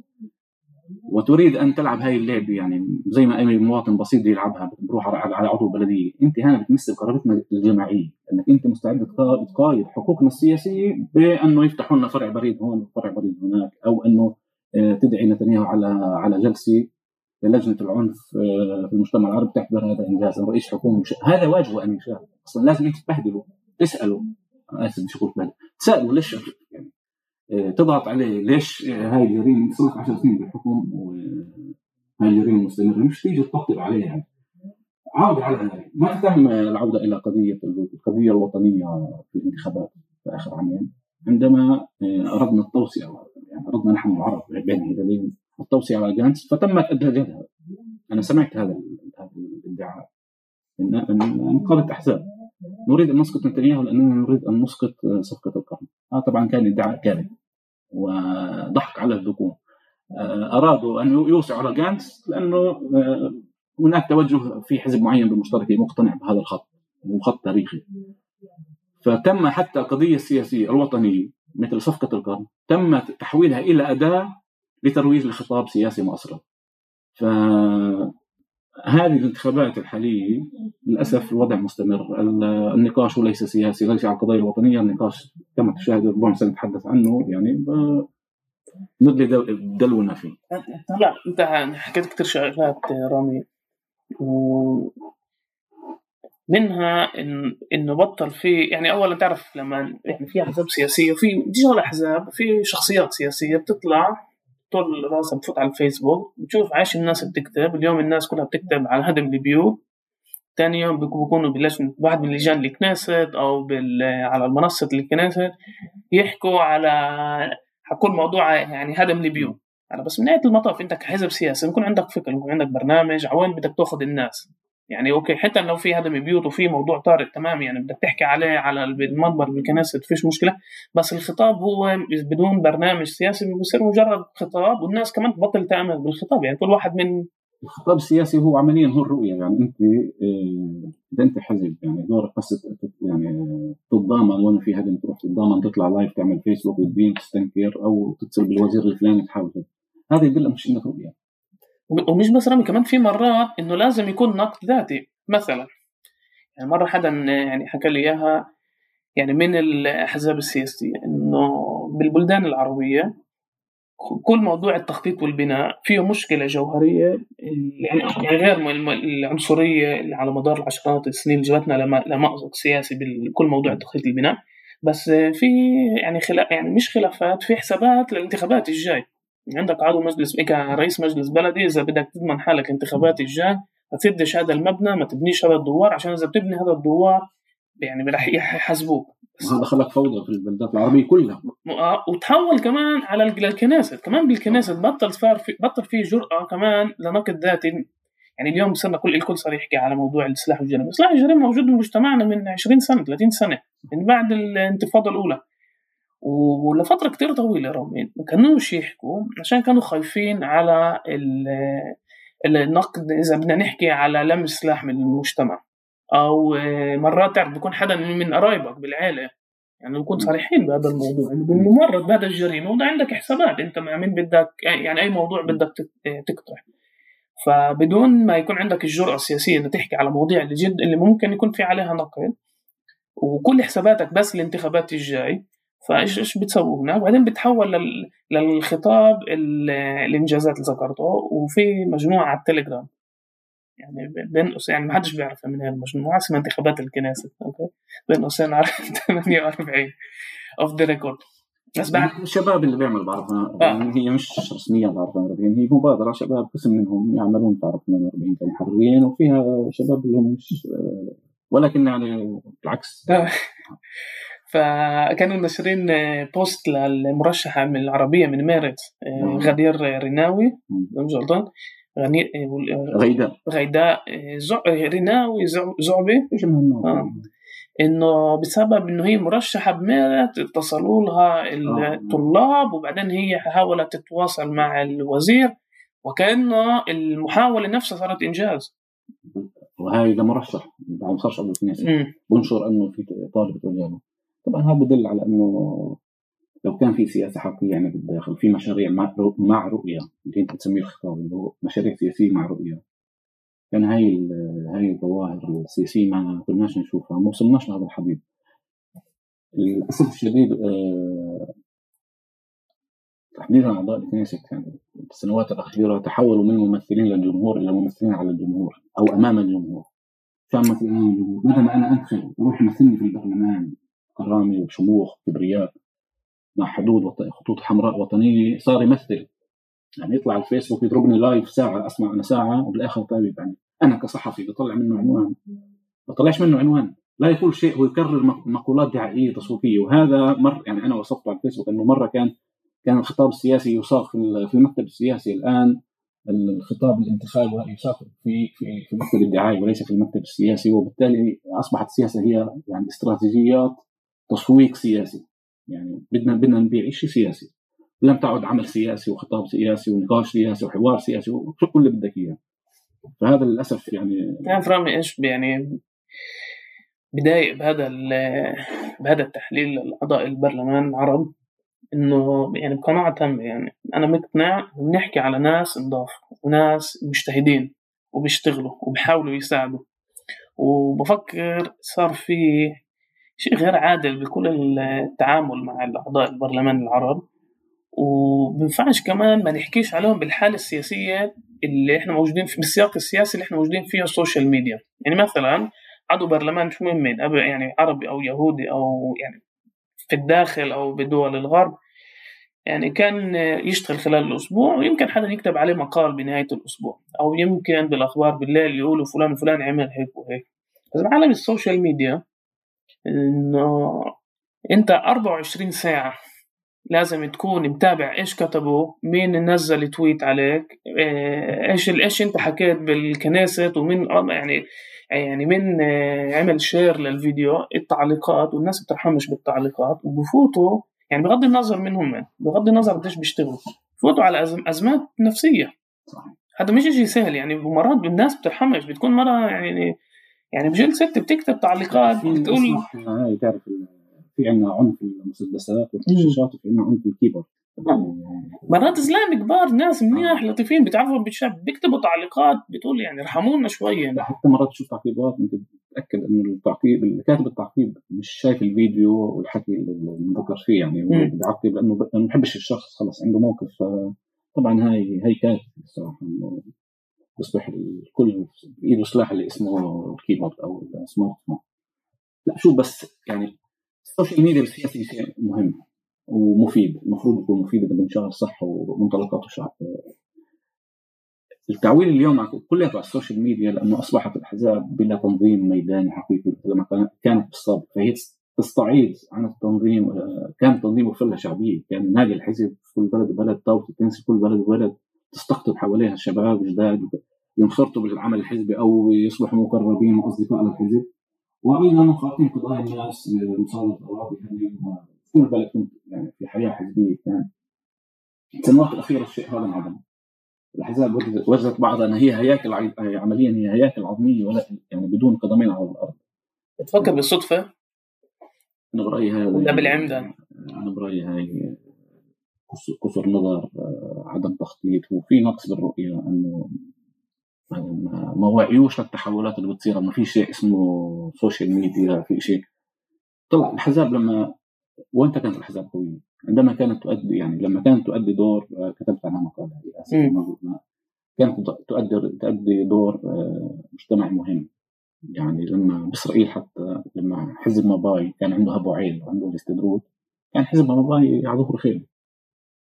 وتريد أن تلعب هاي اللعبة يعني زي ما اي مواطن بسيط يلعبها بروح على عضو بلدية، أنت هنا بتمس بقراراتنا الجماعية، إنك أنت مستعد تقايد حقوقنا السياسية بأنه يفتحوا لنا فرع بريد هون وفرع بريد هناك أو أنه آه، تدعي نتنياهو على على جلسة لجنة العنف آه، في المجتمع العربي تعتبر هذا انجازا رئيس حكومه هذا واجبه ان يشاهد أصلا لازم أنت تبهدله تساله آسف مش أقول تساله ليش تضغط عليه. ليش هاي الجريمه صار 10 سنين بالحكم وهاي الجريمه مستمرة؟ مش تيجي تطبطب عليه يعني. عودة على ما تم العودة إلى قضية القضية الوطنية في الانتخابات في آخر عامين. عندما أردنا التوسعة يعني أردنا نحن العرب بين الهلالين التوسعة على جانس فتمت أدلجتها أنا سمعت هذا هذا الادعاء من قادة أحزاب. نريد أن نسقط نتنياهو لأننا نريد أن نسقط صفقة القرن. هذا طبعا كان ادعاء كاذب. وضحك على الذكور. أرادوا أن يوسعوا على جانس لأنه هناك توجه في حزب معين بالمشتركة مقتنع بهذا الخط وخط تاريخي. فتم حتى القضية السياسية الوطنية مثل صفقة القرن تم تحويلها إلى أداة لترويج لخطاب سياسي مؤصرة فهذه الانتخابات الحالية للأسف الوضع مستمر. النقاش ليس سياسي ليس على القضايا الوطنية. النقاش كما تشاهد ربما سنتحدث عنه يعني ندلي دلونا فيه. لا انت حكيت كثير شغلات رامي. و منها إن إنه بطل في يعني اولا تعرف لما يعني في أحزاب سياسية وفي مش أحزاب في شخصيات سياسية بتطلع طول راسها بتفوت على الفيسبوك بتشوف عايش الناس بتكتب اليوم الناس كلها بتكتب على هدم البيوت ثاني يوم بيكونوا بلجنة واحد من لجان الكنيست أو بال- على منصه الكنيست يحكوا على كل موضوع يعني هدم البيوت. أنا بس من نهايه المطاف أنت كحزب سياسي بيكون عندك فكر بيكون عندك برنامج عوين بدك تأخذ الناس. يعني أوكي حتى لو في هدم بيوت وفي موضوع طارئ تمام يعني بدك تحكي عليه على المنبر بالكنيست فيش مشكلة. بس الخطاب هو بدون برنامج سياسي بصير مجرد خطاب والناس كمان تبطل تامن بالخطاب. يعني كل واحد من الخطاب السياسي هو عمليا هو الرؤية. يعني أنت آه، إذا أنت حزب يعني دورك بس يعني تتضامن وين في هدم تروح تتضامن تطلع لايف تعمل فيسبوك وتبين تستنكر أو تتصل بالوزير الفلاني تحاول هذا يدل مش إنك رؤية. ومش بس رامي كمان في مرات إنه لازم يكون نقد ذاتي مثلا. يعني مرة حدا يعني حكى لي إياها يعني من الأحزاب السياسية إنه بالبلدان العربية كل موضوع التخطيط والبناء فيه مشكلة جوهرية يعني, يعني غير العنصرية اللي على مدار العشرات السنين اللي جابتنا لمأزق سياسي بكل موضوع التخطيط البناء بس في يعني خلاف يعني مش خلافات في حسابات للانتخابات الجاي. عندك عضو مجلس كرئيس مجلس بلدي إذا بدك تضمن حالك الانتخابات الجاي ما تسدش هذا المبنى ما تبنيش هذا الدوار عشان إذا بتبني هذا الدوار يعني راح يحاسبوك. هذا خلق فوضى في البلدات العربية كلها. آه، وتحول كمان على الكنائس كمان بالكنائس بطل صار في بطل في جرأة كمان لنقد ذاتي. يعني اليوم صرنا كل الكل صار يحكي على موضوع السلاح الجريمة، السلاح الجريمة موجود بمجتمعنا من 20 سنة 30 سنة من بعد الانتفاضة الأولى. ولفترة كتير طويلة رغم ما كانوش يحكوا عشان كانوا خايفين على النقد إذا بدنا نحكي على لمس سلاح من المجتمع. أو مرات تعرف بيكون حدا من قرايبك بالعيلة. يعني نكون صريحين بهذا الموضوع. انه بالممرض بهذا الجريمه وده عندك حسابات. أنت مع مين بدك يعني أي موضوع بدك تقطع فبدون ما يكون عندك الجرأة السياسية انك تحكي على مواضيع اللي جد اللي ممكن يكون في عليها نقد وكل حساباتك بس الانتخابات الجاي فايش إيش بتسووا هناك؟ وبعدين بتحول لل... للخطاب الانجازات اللي ذكرته وفي مجموعة على التليجرام. يعني بين يعني ما حدش بيعرفها من هي المجموعة اسمها انتخابات الكنيست أوكي؟ بين قوسين عرب 48 off the record بس بعد الشباب اللي بيعملوا بعرفوها آه. هي مش رسميا بعرب 48 هي مبادرة شباب قسم منهم يعملون بعرب 48 كمحررين وفيها شباب اللي هم مش ولكن يعني بالعكس. آه. فكانوا ناشرين بوست للمرشحة من العربية من مارس آه، غدير ريناوي مش غلطان غيداء. غيداء ريناوي زعبي. إيش إنه بسبب إنه هي مرشحة بميرت اتصلوا لها الطلاب وبعدين هي حاولت تتواصل مع الوزير وكأنه المحاولة نفسها صارت إنجاز. وهي إذا مرشح بعد ما صارش الكنيسه بنشر إنه في طالب تواجهه طبعا هذا بدل على إنه لو كان في سياسة حقيقية يعني بالداخل في مشاريع مع رؤية اللي أنت تسميه الخطاب اللي هو مشاريع سياسية مع رؤية. كان هاي هاي الظواهر السياسية ما كناش نشوفها ما وصلناش لهذا الحديث. للأسف الشديد آه، تحديدا اعضاء الكنيسة يعني السنوات الأخيرة تحولوا من ممثلين للجمهور إلى ممثلين على الجمهور أو أمام الجمهور. كان مثل أمام الجمهور. بدل ما أنا أدخل أروح يمثلني في البرلمان كرامه وشموخ كبرياء مع حدود خطوط حمراء وطنية صار يمثل. يعني يطلع على الفيسبوك يضربني لايف ساعة أسمع أنا ساعة وبالآخر طيب يعني. أنا كصحفي بطلع منه عنوان. بطلعش منه عنوان. لا يقول شيء هو يكرر مقولات دعائية تصويفيه وهذا مر يعني أنا وصفت على الفيسبوك إنه مرة كان كان الخطاب السياسي يصاغ في المكتب السياسي. الآن الخطاب الانتخابي يصاغ في في في مكتب الدعاية وليس في المكتب السياسي. وبالتالي أصبحت السياسة هي يعني استراتيجيات تسويق سياسي. يعني بدنا بدنا نبيع شيء سياسي. لم تعد عمل سياسي وخطاب سياسي ونقاش سياسي وحوار سياسي وكل اللي بدك إياه. فهذا للأسف يعني تعرف رامي إيش يعني بداية بهذا بهذا التحليل الاعضاء البرلمان العرب إنه يعني بقناعة تامة يعني. أنا مقتنع بنحكي على ناس نضاف وناس مجتهدين وبيشتغلوا وبيحاولوا يساعدوا. وبفكر صار في شيء غير عادل بكل التعامل مع الأعضاء البرلمان العرب وبنفعش كمان ما نحكيش عليهم بالحالة السياسية اللي إحنا موجودين في بالسياق السياسي اللي إحنا موجودين فيه السوشيال ميديا. يعني مثلا عضو برلمان مش مهم؟ مين يعني عربي أو يهودي أو يعني في الداخل أو بدول الغرب. يعني كان يشتغل خلال الأسبوع ويمكن حدا يكتب عليه مقال بنهاية الأسبوع أو يمكن بالأخبار بالليل يقولوا فلان وفلان عمل هيك وهيك. بس بعالم ال social media إنه أنت 24 ساعة لازم تكون متابع إيش كتبوا مين نزل tweet عليك آه، إيش إيش أنت حكيت بالكنيست ومين يعني يعني مين آه، عمل share للفيديو التعليقات والناس بترحمش بالتعليقات وبفوتوا يعني بغض النظر منهم من بغض النظر قديش بيشتغلوا بفوتوا على أزمات نفسية. هذا مش شيء سهل يعني مرات الناس بترحمش بتكون مرة يعني يعني بجيل ست بتكتب تعليقات بتقول هاي تعرف في عندنا عنف المسدسات والشاشات وفي عندنا عنف ال keyboard. مرات زلام كبار ناس منيح لطيفين بتعرفوا بالشاب بيكتبوا تعليقات بتقول يعني ارحمونا شوية يعني. حتى مرات تشوف تعقيبات أنت بتتاكد إنه التعقيب اللي كاتب التعقيب مش شايف الفيديو والحكي اللي ذكر فيه يعني هو بيعقب لأنه ما بحبش الشخص خلص عنده موقف طبعا هاي هاي كارثة الصراحه إنه يصبح الكل بايده سلاح اللي اسمه ال keyboard أو ال smart phone لا شو بس يعني ال social media بالسياسة شيء مهم ومفيد المفروض يكون مفيد إذا بنشغل صح ومنطلقاته التعويل اليوم كلها على ال social media لأنه أصبحت الأحزاب بلا تنظيم ميداني حقيقي لما كانت بالسابق فهي تستعيض عن التنظيم آه، كان التنظيم وفر شعبيه كان نادي الحزب في كل بلد وبلد طاوله تنس بكل بلد وبلد. تستقطب حواليها الشباب جداد ينخرطوا بالعمل الحزبي أو يصبحوا مقربين واصدقاء للحزب وأيضا حاطين قضايا الناس مصادره الاراضي في كل بلد كنت يعني في حياة حزبية كان السنوات الأخيرة الشيء هذا انعدم الأحزاب وجدت بعضها انها هي هياكل عمليا هي هياكل عظمية ولا يعني بدون قدمين على الأرض تفكر بالصدفة؟ أنا برأيي هذا ولا بالعمد؟ أنا برأيي هاي قصر نظر عدم تخطيط. وفي نقص بالرؤية إنه ما وعيوش للتحولات اللي بتصير. إنه في شيء اسمه social media في شيء. طلع الأحزاب لما وانت كانت الحزاب قوية؟ عندما كانت تؤدي يعني لما كانت تؤدي دور كتبت عنها مقالة كانت تؤدي تؤدي دور آه، مجتمعي مهم. يعني لما بإسرائيل حتى لما حزب ماباي كان عنده هبوعيل وعنده الهستدروت كان حزب ماباي على ظهر خيل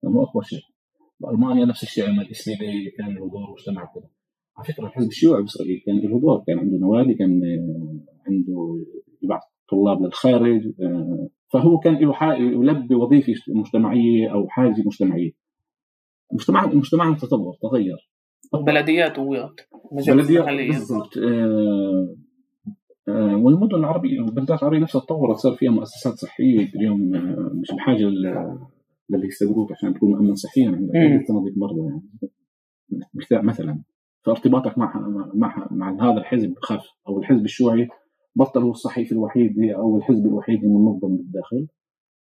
لأنه أقوى شيء. بألمانيا نفس الشيء لما الاس كان له دور مجتمعي كذا على فكرة الحزب الشيوعي باسرائيل كان له دور كان عنده نوادي كان عنده يبعث طلاب للخارج آه، فهو كان له يلبي وظيفة مجتمعية أو حاجة مجتمعية. المجتمع المجتمع تطور تغير. بلديات ويات بلديات بالضبط. آه آه والمدن العربية البلدات العربية نفسها تطورت صار فيها مؤسسات صحية اليوم مش بحاجة للي يستدروك عشان تكون مؤمن صحيا عندك. تنظيف مرضى يعني. مثلا. فارتباطك مع مع مع هذا الحزب خف. أو الحزب الشيوعي بطل هو الصحيفه الوحيد أو الحزب الوحيد المنظم بالداخل.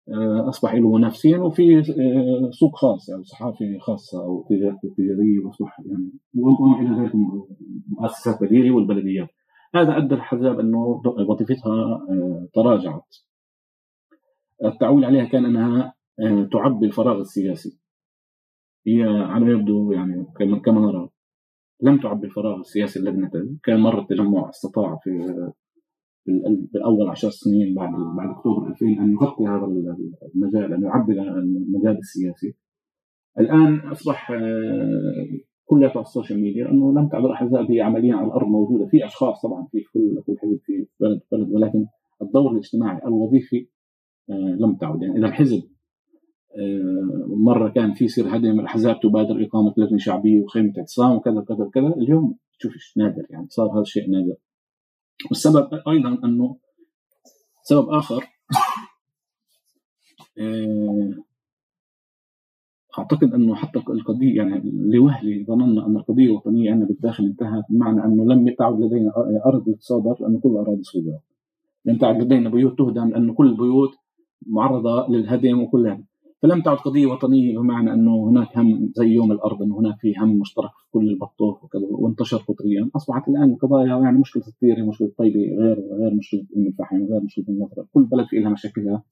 آه، أصبح له منافسين وفي آه، سوق خاص أو صحافة خاصة أو تجاريه وأصبح يعني وما إلى ذلك مؤسسات بديلة والبلديات. هذا أدى الحزاب إنه وظيفتها آه، تراجعت. التعويل عليها كان أنها تعبي الفراغ السياسي. هي على ما يبدو يعني كما نرى لم تعبي الفراغ السياسي نتج كان مرة التجمع استطاع في بالاول عشر سنين بعد بعد أكتوبر 2000 أن يغطي هذا المجال أن يعبي المجال السياسي. الآن أصبح آه، كلها على ال social media انه لم تعد الاحزاب هي عمليا على الأرض موجودة في أشخاص طبعا في كل كل حزب في بلد بلد ولكن الدور الاجتماعي الوظيفي آه، لم تعد. يعني اذا الحزب آه، مرة كان في يصير هدم الاحزاب تبادر إقامة لجنه شعبية وخيمة اعتصام وكذا وكذا وكذا. اليوم تشوف نادر يعني صار هذا الشيء نادر. والسبب أيضا أنه سبب آخر آه، أعتقد أنه حتى القضية يعني لوهله ظننا أن القضية الوطنية عندنا بالداخل انتهت بمعنى أنه لم تعد لدينا أرض تصادر لأنه كل أراضي صغيرة. لم تعد لدينا بيوت تهدم لأنه كل البيوت معرضة للهدم وكلها. فلم تعد قضية وطنية بمعنى أنه هناك هم زي يوم الأرض أنه هناك في هم مشترك في كل البطوف وكذا وانتشر قطريا. أصبحت الآن قضايا يعني مشكلة الطيرة مشكلة طيبة غير غير مشكلة أم الفحم غير مشكلة النفرة كل بلد في لها مشاكلها.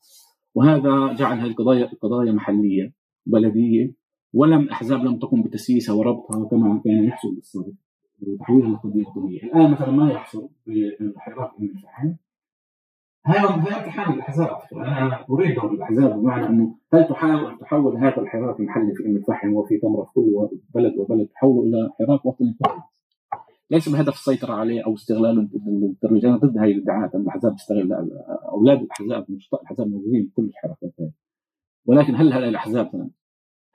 وهذا جعل هذه القضايا قضايا محلية بلدية ولم الأحزاب لم تقم بتسييسها وربطها كما كان يحصل بالسابق وتحويلها لقضية وطنية الآن مثلا ما يحصل في حراك أم الفحم. هذا هذا امتحان الاحزاب أنا اريد دور الاحزاب بمعنى إنه هل تحاول ان تحول هذا الحراك المحلي في ام الفحم وفي تمرة في كل بلد وبلد تحوله إلى حراك وطني فقط ليس بهدف السيطرة عليه أو استغلال الترويج أنا ضد هذه الادعاءات أن الأحزاب تستغل أولاد الأحزاب الأحزاب موجودين في كل الحركات هذه ولكن هل هذه الأحزاب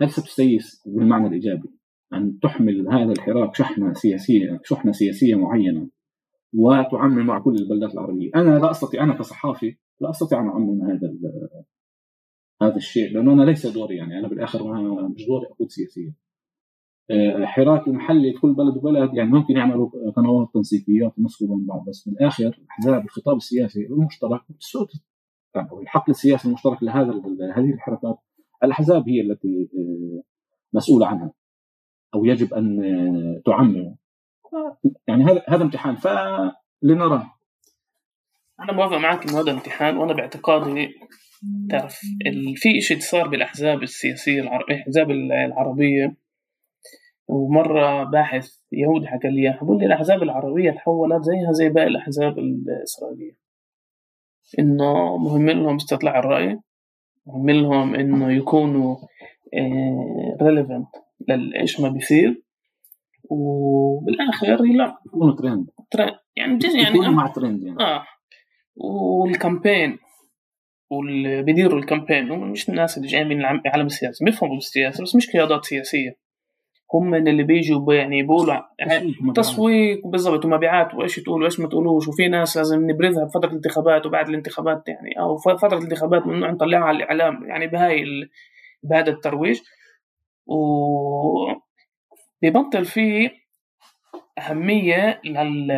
هل ستسيس بالمعنى الإيجابي؟ أن تحمل هذا الحراك شحنة سياسيه شحنة سياسية معينة وتعمم مع كل البلدات العربية، أنا لا أستطيع أنا كصحافي لا أستطيع أن أعمم هذا هذا الشيء لأنه أنا ليس دوري يعني أنا بالآخر مش دوري أقود سياسيا. آه، المحلي في كل بلد وبلد يعني ممكن يعملوا قنوات تنسيقيات ينسقوا بين بعض بس بالاخر الاحزاب الخطاب السياسي المشترك يعني الحقل السياسي المشترك لهذا هذه الحركات الأحزاب هي التي آه، مسؤولة عنها أو يجب أن آه، تعمم. يعني هذا هذا امتحان فلنرى أنا موافق معك إنه هذا امتحان وأنا باعتقادي تعرف في شيء صار بالأحزاب السياسية الأحزاب العربية. ومرة باحث يهودي حكى لي بقول لي الأحزاب العربية تحولت زيها زي باقي الأحزاب الإسرائيلية. إنه مهم لهم استطلاع الرأي مهم لهم إنه يكونوا relevant آه، لايش ما بيصير. وبالآخر لا. يكونوا trend trend يعني بجد يعني مع ترند يعني. آه. وال campaign واللي بيديروا ال campaign هم مش الناس اللي جايين من العالم السياسي بيفهموا بالسياسة بس مش قيادات سياسية. هم اللي بيجوا يعني بيقولوا تسويق بالضبط ومبيعات وايش تقولوا وايش ما تقولوش؟ وفي ناس لازم نبرزها بفترة الانتخابات وبعد الانتخابات يعني أو فترة الانتخابات ممنوع نطلعها على الاعلام يعني بهاي ال... بهذا الترويج. و بيبطل في أهمية لل...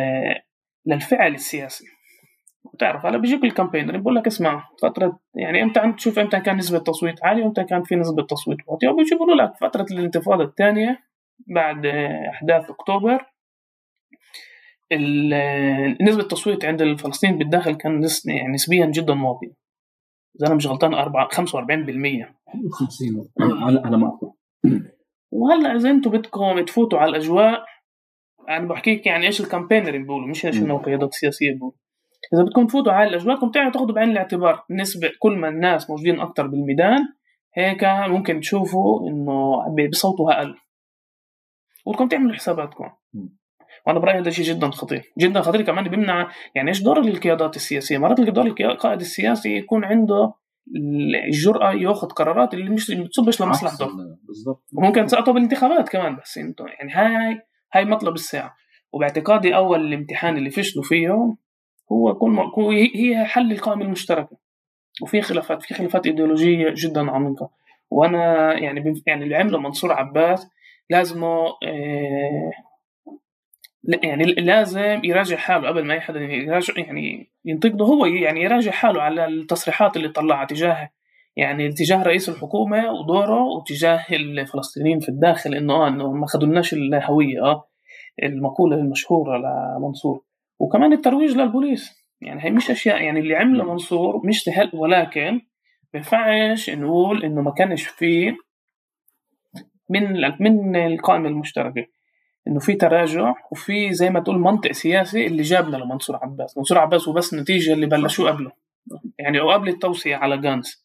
للفعل السياسي. بتعرف هلا بيجيك ال campaigner بقول لك اسمع فترة يعني إمتى عم تشوف إمتى كان نسبة تصويت عالية وامتى كان في نسبة تصويت واطية. وبيجيبوا لك فترة الانتفاضة الثانية بعد أحداث أكتوبر نسبة التصويت عند الفلسطينيين بالداخل كان يعني نسبيا جدا واطية. إذا أنا مش غلطان 4 45% 50 على ما أذكر وهلأ إذا أنتم بدكم تفوتوا على الأجواء أنا بحكيك يعني إيش الكامبينر بيقولوا مش إيش القيادات السياسية بيقولوا. إذا بدكم تفوتوا على الأجواء بدكم تأخذوا بعين الاعتبار نسبة كل ما الناس موجودين أكثر بالميدان هيك ممكن تشوفوا إنه بصوتوا أقل. وبدكم تعملوا حساباتكم. وأنا برأيي هذا شيء جدا خطير. جدا خطير كمان بيمنع يعني إيش دور القيادات السياسية؟ مرات دور القائد السياسي يكون عنده الجرأة ياخذ قرارات اللي مش بتصبش لمصلحته. بالضبط. وممكن تسقطه بالانتخابات كمان بس أنتم يعني هاي هاي مطلب الساعة. وباعتقادي أول الامتحان اللي فشلوا فيه هو كل هي حل القائمة المشتركة. وفي خلافات في خلافات إيديولوجية جدا عميقة. وأنا يعني يعني اللي عمله منصور عباس لازمه آه يعني لازم يراجع حاله قبل ما اي حدا يراجع يعني ينتقده هو يعني يراجع حاله على التصريحات اللي طلعها تجاه يعني تجاه رئيس الحكومة ودوره وتجاه الفلسطينيين في الداخل إنه آه إنه ما خدولناش الهوية آه المقولة المشهورة لمنصور. وكمان الترويج للبوليس يعني هي مش أشياء يعني اللي عمله منصور مش سهل ولكن بينفعش نقول إنه ما كانش فيه من من القائمة المشتركة. إنه في تراجع وفي زي ما تقول منطق سياسي اللي جابنا لمنصور عباس. منصور عباس وبس نتيجة اللي بلشوه قبله. يعني أو قبل التوصية على جانس.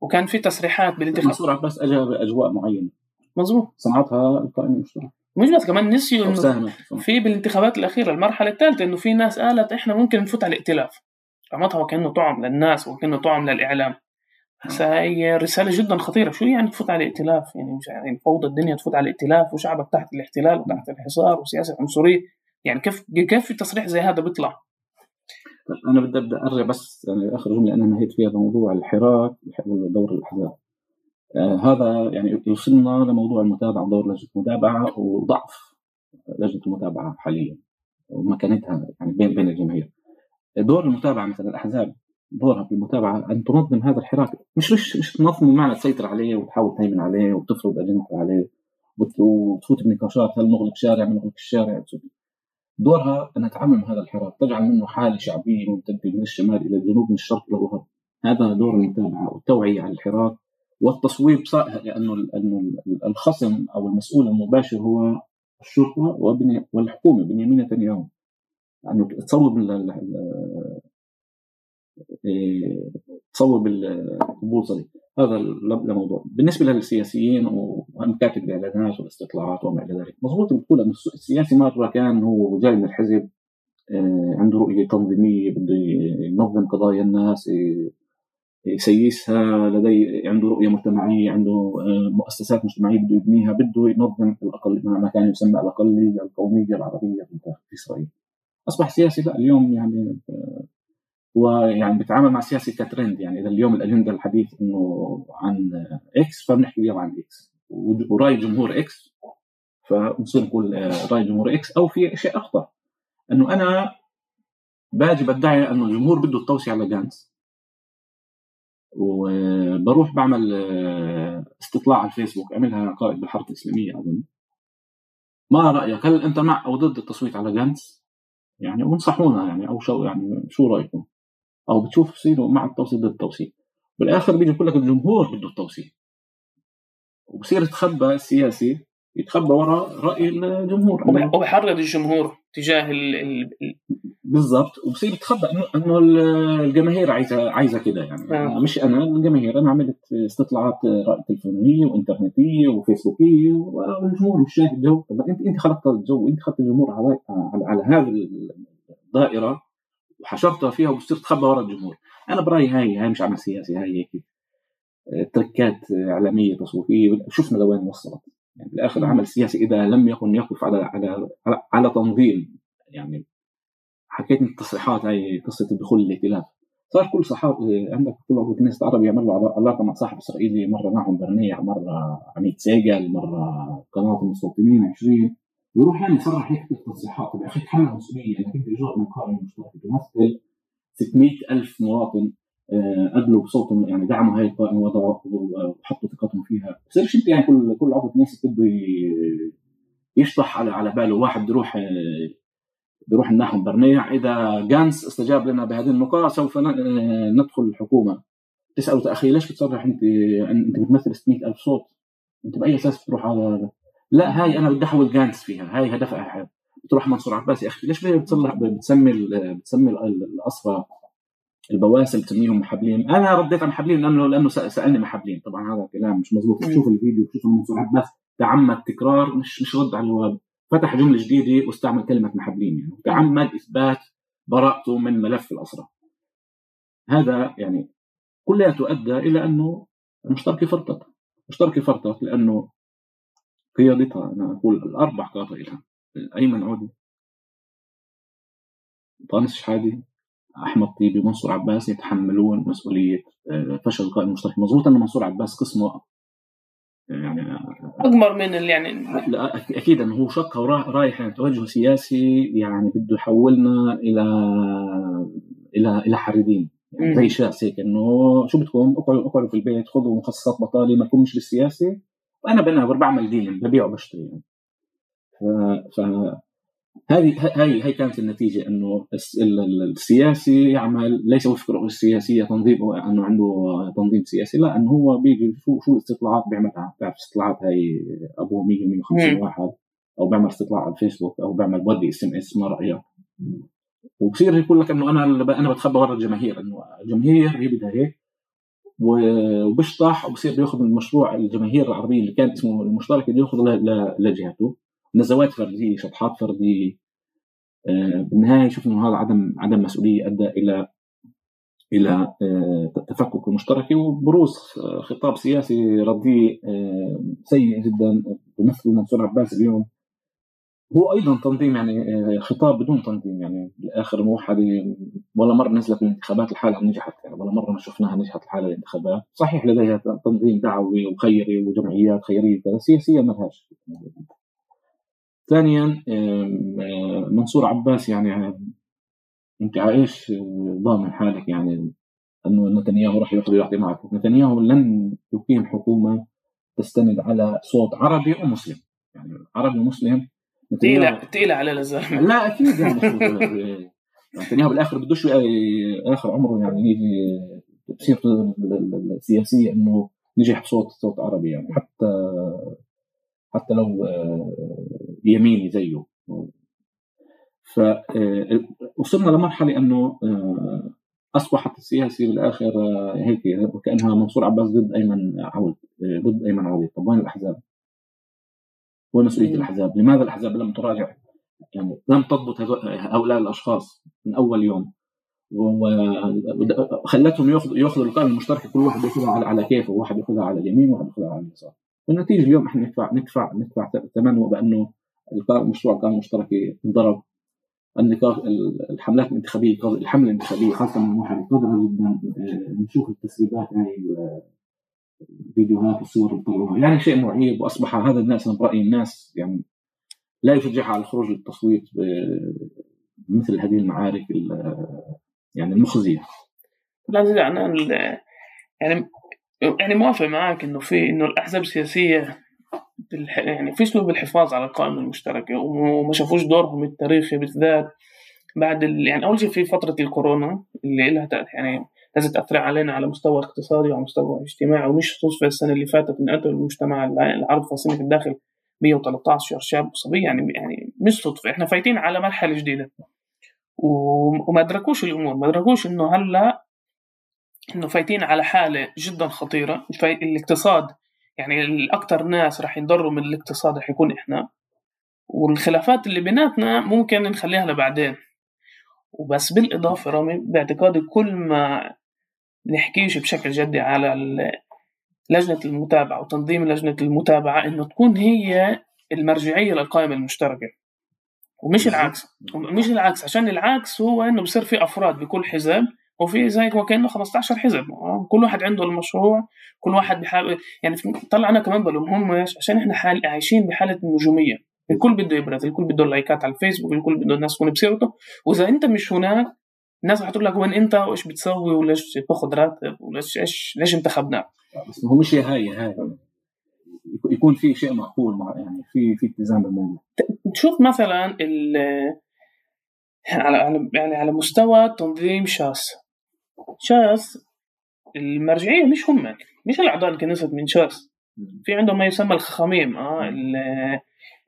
وكان في تصريحات بالانتخاب منصور عباس اجى بأجواء معينة. مظبوط. صنعتها القائمة المشتركة. مش بس كمان نسيوا إنه في بالانتخابات الأخيرة المرحلة الثالثة إنه في ناس قالت إحنا ممكن نفوت على الائتلاف رمتها وكأنه طعم للناس وكأنه طعم للإعلام. هسه هي رسالة جدا خطيرة. شو يعني تفوت على الائتلاف؟ يعني مش يعني فوضى الدنيا تفوت على الائتلاف وشعبك تحت الاحتلال وتحت الحصار وسياسة عنصرية. يعني كيف كيف في تصريح زي هذا بيطلع؟ أنا بدي أبدأ أرجع بس يعني آخر جملة أنا نهيت فيها بموضوع الحراك دور الأحزاب. آه هذا يعني يوصلنا لموضوع المتابعة ودور لجنة المتابعة وضعف لجنة المتابعة حاليا ومكانتها يعني بين بين الجماهير دور المتابعة مثلا الأحزاب دورها في المتابعة ان تنظم هذا الحراك. مش مش مش تنظم بمعنى تسيطر عليه وتحاول تهيمن عليه وتفرض اجندتها عليه وتفوت بنقاشات؟ هل نغلق شارع؟ ما نغلق الشارع دورها أن تتعامل مع هذا الحراك. تجعل منه حالة شعبية ممتدة من الشمال إلى الجنوب من الشرق إلى الغرب. هذا دور المتابعة والتوعية عن الحراك والتصويب لأنه لأنه الخصم أو المسؤول المباشر هو الشرطة والحكومة بنيامين نتنياهو. يعني تصوب تصوب البوصله هذا الموضوع بالنسبة للسياسيين ومكاتب الاعلانات والاستطلاعات وما إلى ذلك مضبوط بتقول انه السياسي مرة كان هو جاي من الحزب عنده رؤية تنظيمية بده ينظم قضايا الناس يسيسها لدي عنده رؤية مجتمعية عنده مؤسسات مجتمعية بده يبنيها بده ينظم الأقل ما كان يسمى الأقلية القومية العربية في إسرائيل. أصبح سياسي لا اليوم يعني هو يعني بيتعامل مع السياسي كترند. يعني إذا اليوم الاجنده الحديث إنه عن X فبنحكي اليوم عن X ورأي جمهور X فبنصير نقول رأي جمهور X أو في شيء أخطر إنه أنا باجي بدعي إنه الجمهور بده التوصية على غانتس وبروح بعمل استطلاع على الفيسبوك عملها قائد بالحركه الإسلامية أظن. ما رأيك؟ هل أنت مع أو ضد التصويت على غانتس يعني وانصحونا يعني أو شو يعني شو رأيكم؟ أو بتشوف صيروا مع التوصية ضد التوصية. بالآخر بيجي يقول لك الجمهور بده التوصية. وبصير يتخبى السياسي يتخبى وراء رأي الجمهور. وبيحرض الجمهور تجاه ال... ال... بالضبط. وبصير يتخبى إنه إنه الجماهير عايزة عايزة كده يعني. آه. مش أنا الجماهير. أنا عملت استطلاعات رأي تلفزيونيه وانترنتيه وفيسبوكيه والجمهور مش شايف الجو طب أنت أنت خلقت الجو أنت خلقت الجمهور على على, على هذه الدائرة. وحشرتها فيها وبتصير تخبى ورا الجمهور. أنا برأيي هاي هاي مش عمل سياسي هاي هيك تركات إعلامية تصويفيه شفنا لوين وصلت. يعني بالآخر عمل سياسي إذا لم يكن يقف على على على تنظيم. يعني حكيت من التصريحات هاي قصة الدخول الائتلاف صار كل صحابي عندك كل عضو كنيسه العرب يعملوا علاقه مع صاحب إسرائيلي. مرة معهم برنيع مرة عميد سيجل مرة قناة المستوطنين 20 ويروح يعني يصرح هيك تصريحات يا أخي تحمل مسؤوليه انك انت جزء من قائمه مشتركه تمثل 600 ألف مواطن قبلوا بصوتهم يعني دعموا هاي القائمه وحطوا ثقتهم فيها. بصيرش انت يعني كل كل عضو كنيسه بده يشطح على على باله. واحد بيروح بيروح الناحية برنيع إذا جانس استجاب لنا بهذه النقاط سوف ندخل الحكومة. تساله أخي ليش بتصرح أنت؟ أنت بتمثل 600 ألف صوت؟ أنت بأي أساس بتروح على لا هاي أنا بدي أحول جانس فيها هاي هدفها بتروح منصور عباس يا أخي ليش بتصلح بتسمي بتسمي الاسرى البواسل بتسميهم محبلين؟ أنا رديت عن محبلين لأنه لأنه سألني محبلين. طبعا هذا كلام مش مزبوط شوف الفيديو شوف منصور عباس تعمد تكرار مش مش رد على الجواب فتح جملة جديدة واستعمل كلمة محبلين يعني تعمد إثبات براءته من ملف الاسرى هذا يعني كلياته أدى إلى أنه المشتركه فرطت المشتركه فرطت لأنه قيادتها أنا أقول الأربع قاده ايمن عودي. طانس شحادي. أحمد طيبي ومنصور عباس يتحملون مسؤولية فشل القائمه المشتركه مضبوط انه منصور عباس قسمه يعني أكبر من اللي يعني لا أكيد انه هو شق رايح يعني توجه سياسي يعني بده يحولنا إلى إلى إلى حريدين. يعني زي شاس هيك إنه شو بدكم؟ اقعدوا اقعدوا في البيت خذوا مخصصات بطالة ما لكمش بالسياسة. وأنا بناور بعمل deal ين ببيع وبشتري. يعني ف... ف... هذه هاي هاي كانت النتيجة إنه السياسي يعمل ليس وفق الرؤيه السياسية تنظيم إنه عنده تنظيم سياسي لا إنه هو بيجي شو شو الاستطلاعات بيعملها. بتعرف الاستطلاعات هاي أبو 100 150 واحد أو بيعمل استطلاع على الفيسبوك أو بيعمل بودي SMS ما رايك وبصير يقول لك إنه أنا أنا بتخبى ورا الجماهير إنه الجماهير هي بدها هيك وبشطح وبصير بياخذ المشروع الجماهير العربية اللي كان اسمه المشترك بياخذ لجهته. نزوات فردية شطحات فردية. آه بالنهاية شفنا انه هذا عدم عدم مسؤولية أدى إلى إلى آه تفكك المشتركة. وبروز خطاب سياسي رديء آه سيء جدا. بمثل منصور عباس اليوم هو أيضا تنظيم يعني خطاب بدون تنظيم يعني. بالآخر موحده ولا مرة نزلت الانتخابات لحالها نجحت يعني. ولا مرة ما شفناها نجحت لحالها الانتخابات. صحيح لديها تنظيم دعوي وخيري وجمعيات خيرية كذا سياسيا ما لهاش. ثانيا منصور عباس يعني أنت عايش ضامن حالك يعني أنه نتنياهو راح ياخذ ويعطي معك. نتنياهو لن يقيم حكومة تستند على صوت عربي ومسلم. يعني عربي ومسلم تقيلة تقيلة على الزلمة لا أكيد يعني. نتنياهو بالآخر بدوش آخر عمره يعني يجي بسيرته السياسية إنه نجح بصوت صوت عربي يعني. حتى حتى لو يميني زيه. فوصلنا لمرحلة إنه أصبحت السياسة بالآخر هيك وكأنها منصور عباس ضد أيمن عود ضد أيمن عود طب وين الأحزاب؟ وين مسؤولية الاحزاب؟ لماذا الاحزاب لم تراجع؟ يعني لم تضبط هؤلاء الأشخاص من أول يوم وخلتهم ياخذوا ياخذوا القائمه المشتركه كل واحد ياخذها على على كيفه، واحد يأخذها على اليمين وواحد يأخذها على اليسار. والنتيجة اليوم إحنا ندفع ندفع ندفع ثمن بأنه مشروع القائمه المشتركه انضرب النقاش الحملات الانتخابيه الحملة الانتخابية خاصة من واحد قدر جدا نشوف التسريبات هاي الفيديوهات والصور اللي طلعوها يعني شيء معيب وأصبح هذا الناس أنا برأيي الناس يعني لا يشجعها على الخروج للتصويت مثل هذه المعارك يعني المخزية. لا أنا يعني يعني موافق معك إنه في إنه الأحزاب السياسية بالح... يعني في اسلوب الحفاظ على القائمه المشتركه وما شافوش دورهم التاريخي بالذات بعد ال... يعني أول شيء في فترة الكورونا اللي لها يعني لازم تاثر علينا على مستوى اقتصادي وعلى مستوى اجتماعي ومش خصوص في السنة اللي فاتت من قتل المجتمع العربي الفلسطيني في الداخل 113 شاب وصبي يعني يعني مش صدفة. إحنا فايتين على مرحلة جديدة. وما أدركوش الأمور ما أدركوش إنه هلأ إنه فايتين على حالة جدا خطيرة. الاقتصاد يعني الاكثر ناس راح ينضروا من الاقتصاد راح يكون إحنا. والخلافات اللي بيناتنا ممكن نخليها لبعدين. وبس بالإضافة رامي باعتقادي كل ما نحكيش بشكل جدي على لجنة المتابعة وتنظيم لجنة المتابعة إنه تكون هي المرجعية للقائمة المشتركة. ومش العكس. مش العكس. عشان العكس هو إنه بصير في أفراد بكل حزب وفي زي ما كانه 15 حزب كل واحد عنده المشروع كل واحد بحاول يعني طلع أنا كمان بلومهمش عشان إحنا حال عايشين بحالة النجوميه الكل بده يبرز الكل بده لايكات على الفيسبوك الكل بده الناس تكون بسيرته وإذا أنت مش هناك الناس رح تقول لك وين انت؟ وايش بتسوي؟ وليش تاخذ راتب؟ وليش إيش؟ ليش انتخبناك بس هو مش هاي هاي. يكون في شيء معقول مع يعني في في التزام بالموضوع. تشوف مثلا ال على يعني على مستوى تنظيم شاس. شاس المرجعية مش هم مش الأعضاء الكنيسة من شاس. في عندهم ما يسمى الخخاميم آه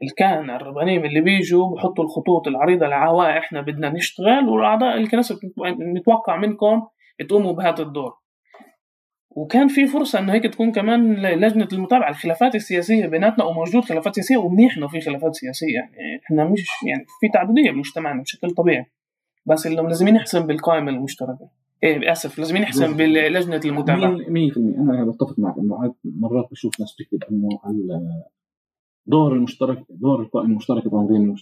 الكهنة الربانيين اللي بيجوا بحطوا الخطوط العريضة العواء إحنا بدنا نشتغل والأعضاء الكنيسة نتوقع منكم تقوموا بهذا الدور. وكان في فرصة إنه هيك تكون كمان لجنة المتابعة. الخلافات السياسية بيناتنا وموجود خلافات سياسية ومنيح إنه في خلافات سياسية. يعني إحنا مش يعني في تعدديه بمجتمعنا بشكل طبيعي. بس اللي لازم نحسن بالقائمة المشتركة. إيه اسف لازم نحسن بلجنة المتابعة. 100% أنا بتفق معك إنه مرات بشوف ناس بتكتب إنه دور المشترك دور القائمه المشتركه تنظيم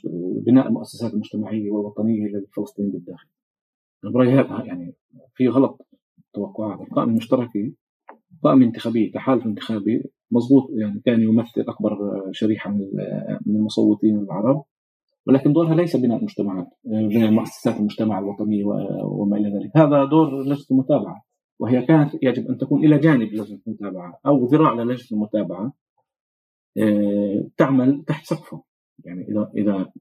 بناء المؤسسات المجتمعية والوطنية للفلسطينيين بالداخل. برأيي يعني في غلط توقعات القائمة المشتركة قائمة انتخابية تحالف انتخابي مضبوط يعني كان يمثل أكبر شريحة من من المصوتين العرب. ولكن دورها ليس بناء مجتمعات بناء مؤسسات المجتمع الوطني وما إلى ذلك. هذا دور لجنة المتابعة وهي كانت يجب أن تكون إلى جانب لجنة المتابعة أو ذراع للجنة المتابعة. آه، تعمل تحت سقفه. يعني إذا إذا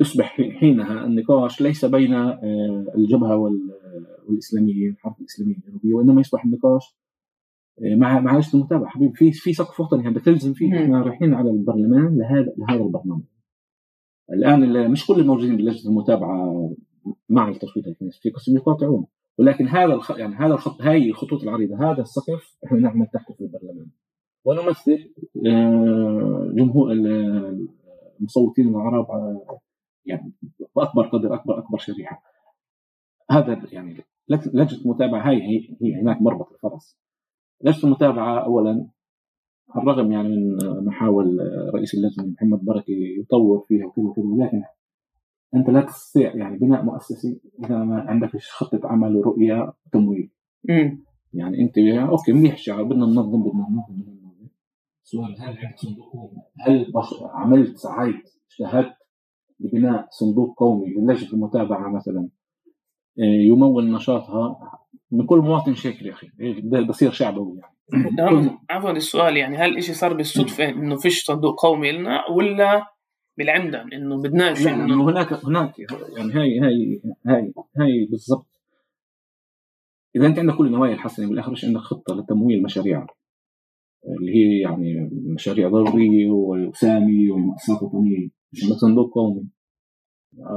يصبح حينها النقاش ليس بين آه، الجبهة والإسلاميين الحركة الإسلامية الجنوبية وإنما يصبح النقاش آه، مع مع لجنة المتابعة. حبيبي في في سقف وطني بدك تلزم فيه. إحنا رايحين على البرلمان لهذا لهذا البرنامج. الآن مش كل الموجودين بلجنة المتابعة مع التصويت الكنيسي في قسم يقاطعون. ولكن هذا الخ... يعني هذا الخط هاي الخطوط العريضة هذا السقف إحنا نعمل تحته في البرلمان. ونمثل آه، جمهور المصوتين العرب يعني بأكبر قدر أكبر أكبر شريحة. هذا يعني لجنه المتابعة هاي هي, هي هناك مربط الفرس. لجنه المتابعة اولا على الرغم يعني من محاول رئيس اللجنة محمد بركه يطور فيها وكذا وكذا ولكن أنت لا تستطيع يعني بناء مؤسسي إذا ما عندكش خطة عمل ورؤية وتمويل يعني أنت أوكي منيح الشعب بدنا ننظم بدنا ننظم. سؤال هل عندك صندوق هل عملت سعيت اجتهدت ببناء صندوق قومي للجنة المتابعة مثلا؟ آه، يمول نشاطها من كل مواطن شاكر يا أخي. بصير شعبوي يعني. نعم، عفوا السؤال يعني هل الشيء صار بالصدفة إنه فيش صندوق قومي لنا ولا بالعمدن إنه بدناش يعني انه هناك هناك يعني هاي هاي هاي هاي بالضبط. إذا أنت عندك كل النوايا الحسنة بالاخر مش عندك خطة لتمويل مشاريع اللي هي يعني مشاريع ضرورية وسامي ومؤسسات وطنيه صندوق قومي.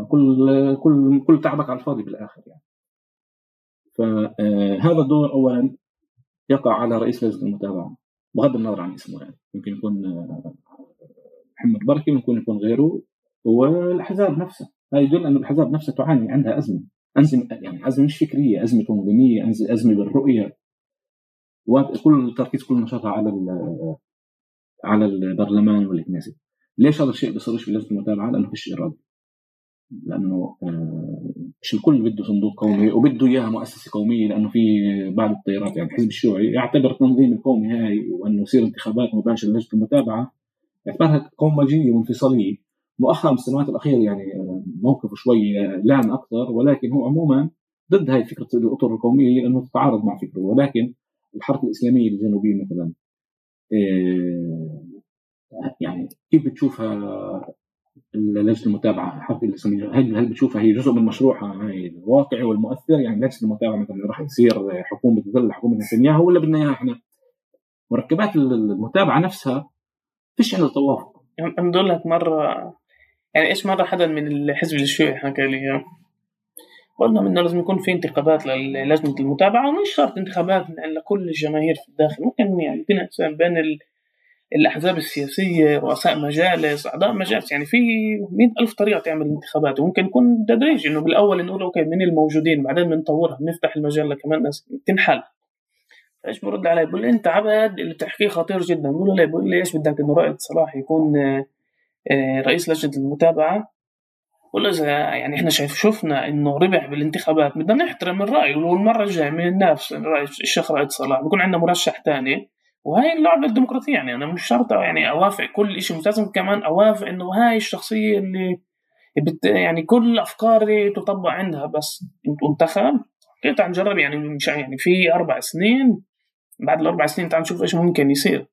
كل كل كل تعبك على الفاضي بالآخر يعني. فهذا الدور اولا يقع على رئيس لجنة المتابعة بغض النظر عن اسمه يعني. ممكن يكون محمد بركي ممكن يكون غيره والاحزاب نفسها هذا يدل أن الاحزاب نفسها تعاني عندها أزمة. أزمة يعني أزمة مش فكرية أزمة تنظيمية أزمة بالرؤية. وكل تركيز كل نشاطها على على البرلمان والكنيسة. ليش هذا الشيء بيصيرش في لجنة المتابعه؟ لأنه فيش اراده لأنه آه، مش الكل بده صندوق قومي وبده إياها مؤسسة قومية لأنه في بعض التيارات يعني الحزب الشيوعي يعتبر التنظيم القومي هاي وإنه يصير انتخابات مباشرة لجنة المتابعة. يعتبرها قومجيه وانفصالية. مؤخرا بالسنوات الأخيرة يعني آه، موقفه شوي آه، لأن أكثر ولكن هو عموما ضد هاي فكرة الأطر القومية لأنه تتعارض مع فكره. ولكن الحركه الإسلامية الجنوبية مثلا يعني كيف بتشوفها لجنه المتابعة؟ حتى هل هل بتشوفها هي جزء من مشروعها؟ الواقعي والمؤثر؟ يعني لجنة المتابعة مثلا راح تصير حكومة تظل حكومة نتنياهو ولا بدنا اياها إحنا؟ مركبات المتابعة نفسها فيش عندها توافق. أنا بقول لك مرة يعني إيش مرة حدا من الحزب الشيوعي حكى لي قلنا إنه لازم يكون في انتخابات للجنة المتابعة ومش شرط انتخابات لكل الجماهير في الداخل. ممكن يعني بين بين الأحزاب السياسية رؤساء مجالس أعضاء مجالس. يعني في مئة ألف طريقة تعمل انتخابات. وممكن يكون تدريج إنه بالأول نقول أوكي من الموجودين بعدين بنطورها بنفتح المجال لكمان ناس تنحل. فإيش برد علي؟ بقول أنت عبد اللي بتحكيه خطير جدا. بقول له بقول لي إيش بدك إنه رائد صلاح يكون آه، رئيس لجنة المتابعة؟ اذا يعني إحنا شايف شفنا إنه ربح بالانتخابات بدنا نحترم الرأي والمرة الجاية من الناس رأي الشيخ رائد صلاح بكون عندنا مرشح ثاني وهي اللعبة الديمقراطية يعني أنا مش شرط يعني أوافق كل شيء لازم كمان أوافق إنه هاي الشخصية اللي بت يعني كل أفكاري تطبق عندها بس انتخب كنت عم جرب يعني مش يعني في أربع سنين بعد الأربع سنين تعال نشوف إيش ممكن يصير.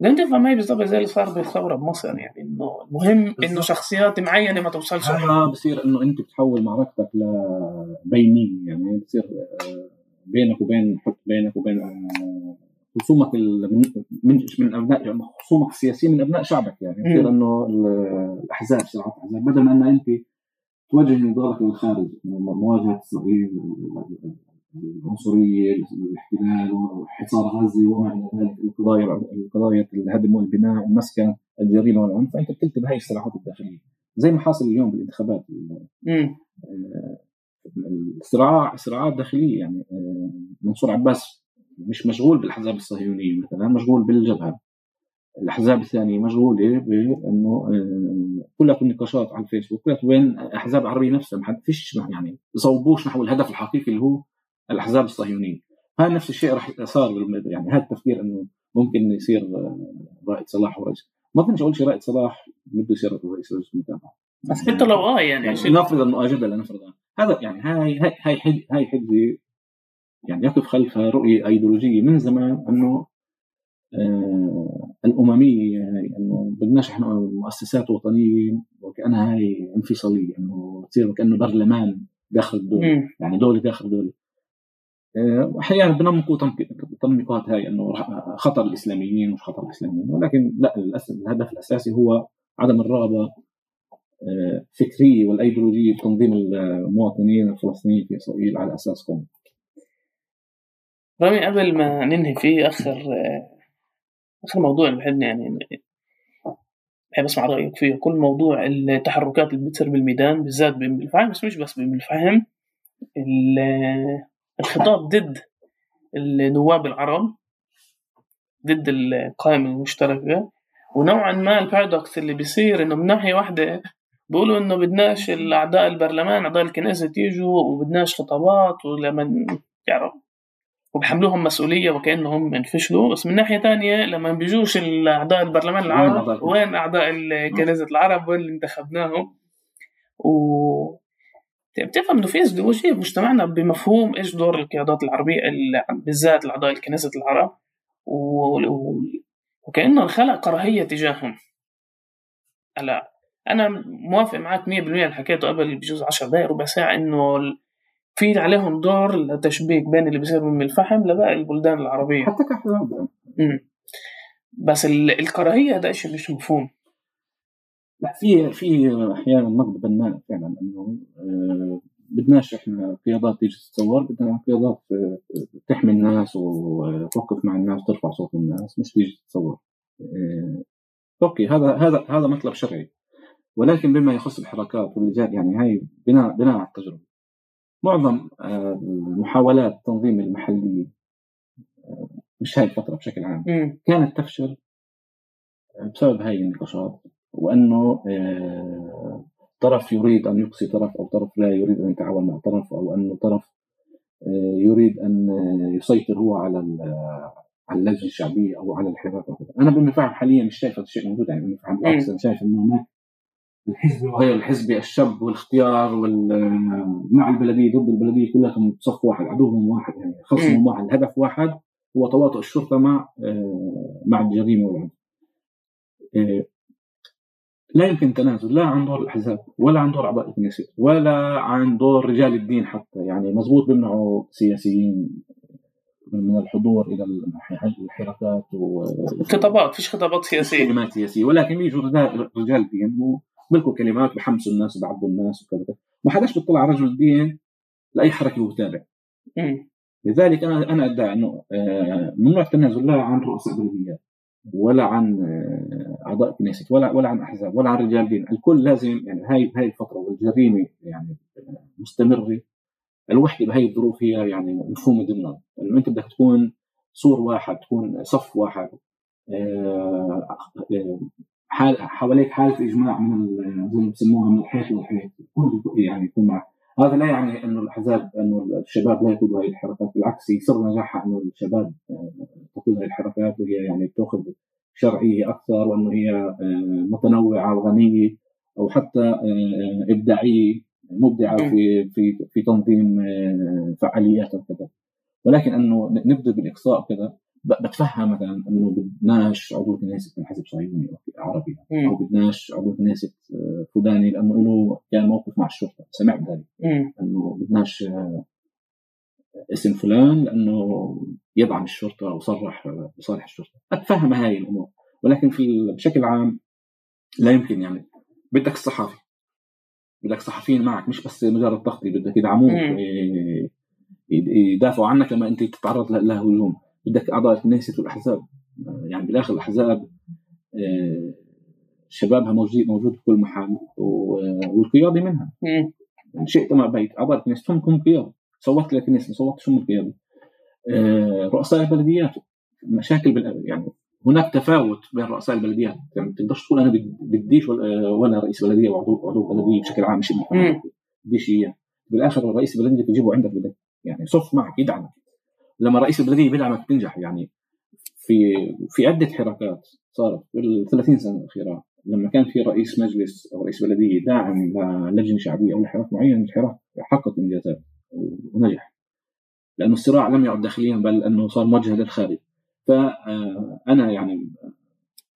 لأن تفهم هي بالضبط زي اللي صار بالثورة بمصر يعني إنه المهم إنه شخصيات معينة ما توصلش هذا بصير إنه أنت بتحول معركتك لبينيه يعني بصير آه، بينك وبين بينك وبين آه، خصومك من من أبناء يعني خصومك السياسيين من أبناء شعبك يعني. بصير إنه الأحزاب صراحة الأحزاب بدل ما انه أنت توجه نضالك للخارج مواجهة اسرائيل العنصريه الاحتلال وحصار غزه وما إلى ذلك القضايا القضايا الهدم والبناء المسكن الجريمة والعنف. فأنت بتكتب هاي الصراعات الداخلية. زي ما حاصل اليوم بالانتخابات. الصراع صراعات داخلية يعني آه، منصور عباس مش مشغول بالأحزاب الصهيونية مثلا مشغول بالجبهة. الأحزاب الثانية مشغولة بأنه آه، كلها نقاشات على الفيسبوك كلها بين أحزاب عربية نفسها ما فيش يعني يصوبوش نحو الهدف الحقيقي اللي هو الأحزاب الصهيونيه هذا نفس الشيء راح صار يعني هذا التفكير إنه ممكن يصير آه، رائد صلاح ورئيس ما بدناش أقول شيء رائد صلاح بده يصير رئيس لجنه المتابعة. بس حتى لو آه يعني, يعني نفرض إنه جدلا نفرض هذا يعني هاي هاي هاي هاي حجه يعني يقف خلفها رؤية أيديولوجية من زمان إنه آه الأممية يعني إنه بدناش إحنا مؤسسات وطنية وكأنها هاي انفصالية إنه تصير وكانه برلمان داخل الدولة. يعني دولة داخل دوله واحيانا بنمقوا تنميقات هاي إنه خطر الإسلاميين مش خطر الإسلاميين ولكن لا الهدف الأساسي هو عدم الرغبة آه، فكريه والأيديولوجية بتنظيم المواطنين الفلسطينيين في إسرائيل على أساس قومي. رامي قبل ما ننهي فيه آخر آخر موضوع اللي بحبني يعني بحب أسمع رأيك فيه كل موضوع التحركات اللي بتصير بالميدان بالذات بالفهم بس مش بس بالفهم الخطاب ضد النواب العرب ضد القائمة المشتركة ونوعا ما البارادوكس اللي بيصير إنه من ناحية واحدة بيقولوا إنه بدناش الأعضاء البرلمان أعضاء الكنيسة يجوا وبدناش خطابات ولما تعرف وبحملوهم مسؤولية وكأنهم انفشلوا. بس من ناحية تانية لما بيجوش الأعضاء البرلمان العرب وين أعضاء كنيسة العرب وين اللي انتخبناهم؟ و بتفهم إنه في ازدواجيه بمجتمعنا بمفهوم إيش دور القيادات العربية بالذات الاعضاء الكنيسة العرب و... وكأنه خلق كراهية تجاههم. هلا أنا موافق معك 100% اللي حكيته قبل بجوز 10 دقائق ربع ساعة إنه في عليهم دور لتشبيك بين اللي بيصير من الفحم لباقي البلدان العربية. حتى كحزب بس الكراهية هذا شيء مش مفهوم. لا في في أحيانا نقد بناء فعلا إنه آه، بدناش إحنا قيادات تيجي تتصور بدنا قيادات آه، تحمي الناس وتوقف مع الناس ترفع صوت الناس مش تيجي تتصور. آه، أوكي هذا هذا هذا مطلب شرعي. ولكن بما يخص الحركات واللجان يعني هاي بناء بناء على التجربة. معظم المحاولات التنظيم المحليه مش هاي الفترة بشكل عام. كانت تفشل بسبب هاي النقاشات. وأنه آه، طرف يريد أن يقصي طرف أو طرف لا يريد أن يتعاون مع طرف أو انه طرف آه، يريد أن يسيطر هو على على اللجنة الشعبية أو على الحراك أنا بالمفاهيم حاليا مش شايف هذا الشيء موجود يعني بالمفاهيم بالعكس أنا شايف إنه هناك الحزب وغير الحزبي الشاب والاختيار مع البلدية ضد البلدية كلها صف واحد عدوهم واحد يعني خصمهم واحد الهدف واحد هو تواطؤ الشرطة مع آه، مع الجريمه والعنف لا يمكن تنازل لا عن دور الأحزاب ولا عن دور أعضاء الكنيسة ولا عن دور رجال الدين حتى. يعني مزبوط بيمنعوا سياسيين من الحضور إلى الحركات خطابات فيش خطابات سياسية. كلمات سياسية ولكن بيجوا رجال دين وبيلقوا كلمات بحمسوا الناس وبعبوا الناس وكذا ما حداش بيطلع على رجل الدين لأي حركة وتابع لذلك أنا أنا أدعي إنه آه، ممنوع التنازل لا عن رؤساء بلديات ولا عن آه، أعضاء كنيست ولا ولا عن أحزاب ولا عن رجال دين. الكل لازم يعني هاي هاي الفترة والجريمة يعني مستمرة. الوحده بهي الظروف هي يعني مفهوم ضمن انه أنت بدك تكون سور واحد تكون صف واحد آه، حال حواليك حالة إجماع من زي ما بسموها من الحيط للحيط يعني يكون معك. هذا لا يعني انه الأحزاب انه الشباب لا يقودوا هذه الحركات بالعكس يصير نجاحها انه الشباب آه، تقود هذه الحركات وهي يعني بتأخذ شرعية أكثر وأنه هي آه، متنوعة وغنية أو حتى آه، إبداعية مبدعة في في في تنظيم فعاليات وكذا. ولكن أنه نبدأ بالإقصاء كذا بتفهم مثلا إنه بدناش عضو كنيسه من حزب صهيوني عربي. أو بدناش عضو كنيسة آه، فلاني لأنه له كان موقف مع الشرطة. سمعت ذلك. إنه بدناش آه، اسم فلان لأنه يدعم الشرطة وصرح بصالح الشرطة. أتفهم هاي الأمور. ولكن في بشكل عام لا يمكن يعني. بدك الصحافي. بدك صحفيين معك. مش بس مجرد تغطية بدك يدعموك يدافعوا عنك لما أنت تتعرض لهجوم. بدك أعضاء الكنيست والاحزاب يعني بالآخر الأحزاب آه، شبابها موجود موجود في كل محل والقيادة منها. يعني شئت ما بيت. أعضاء الكنيست هم قياده صوتت للكنيست ما صوتتش هم القياده رؤساء البلديات مشاكل بال... يعني هناك تفاوت بين رؤساء البلديات. يعني ما تقدرش تقول أنا بديش ولا رئيس بلدية وعضو عضو بلديه بشكل عام مش بديش إياه. بالآخر الرئيس البلديه تجيبه عندك بدك. يعني صف معك يدعمك. لما رئيس البلدية بيدعمك تنجح يعني. في في عدة حركات صارت في ال 30 سنة الأخيرة لما كان في رئيس مجلس أو رئيس بلدية داعم للجنة شعبية أو لحراك معين الحراك حقق إنجازات ونجح. لأنه الصراع لم يعد داخليا بل أنه صار موجه للخارج فانا يعني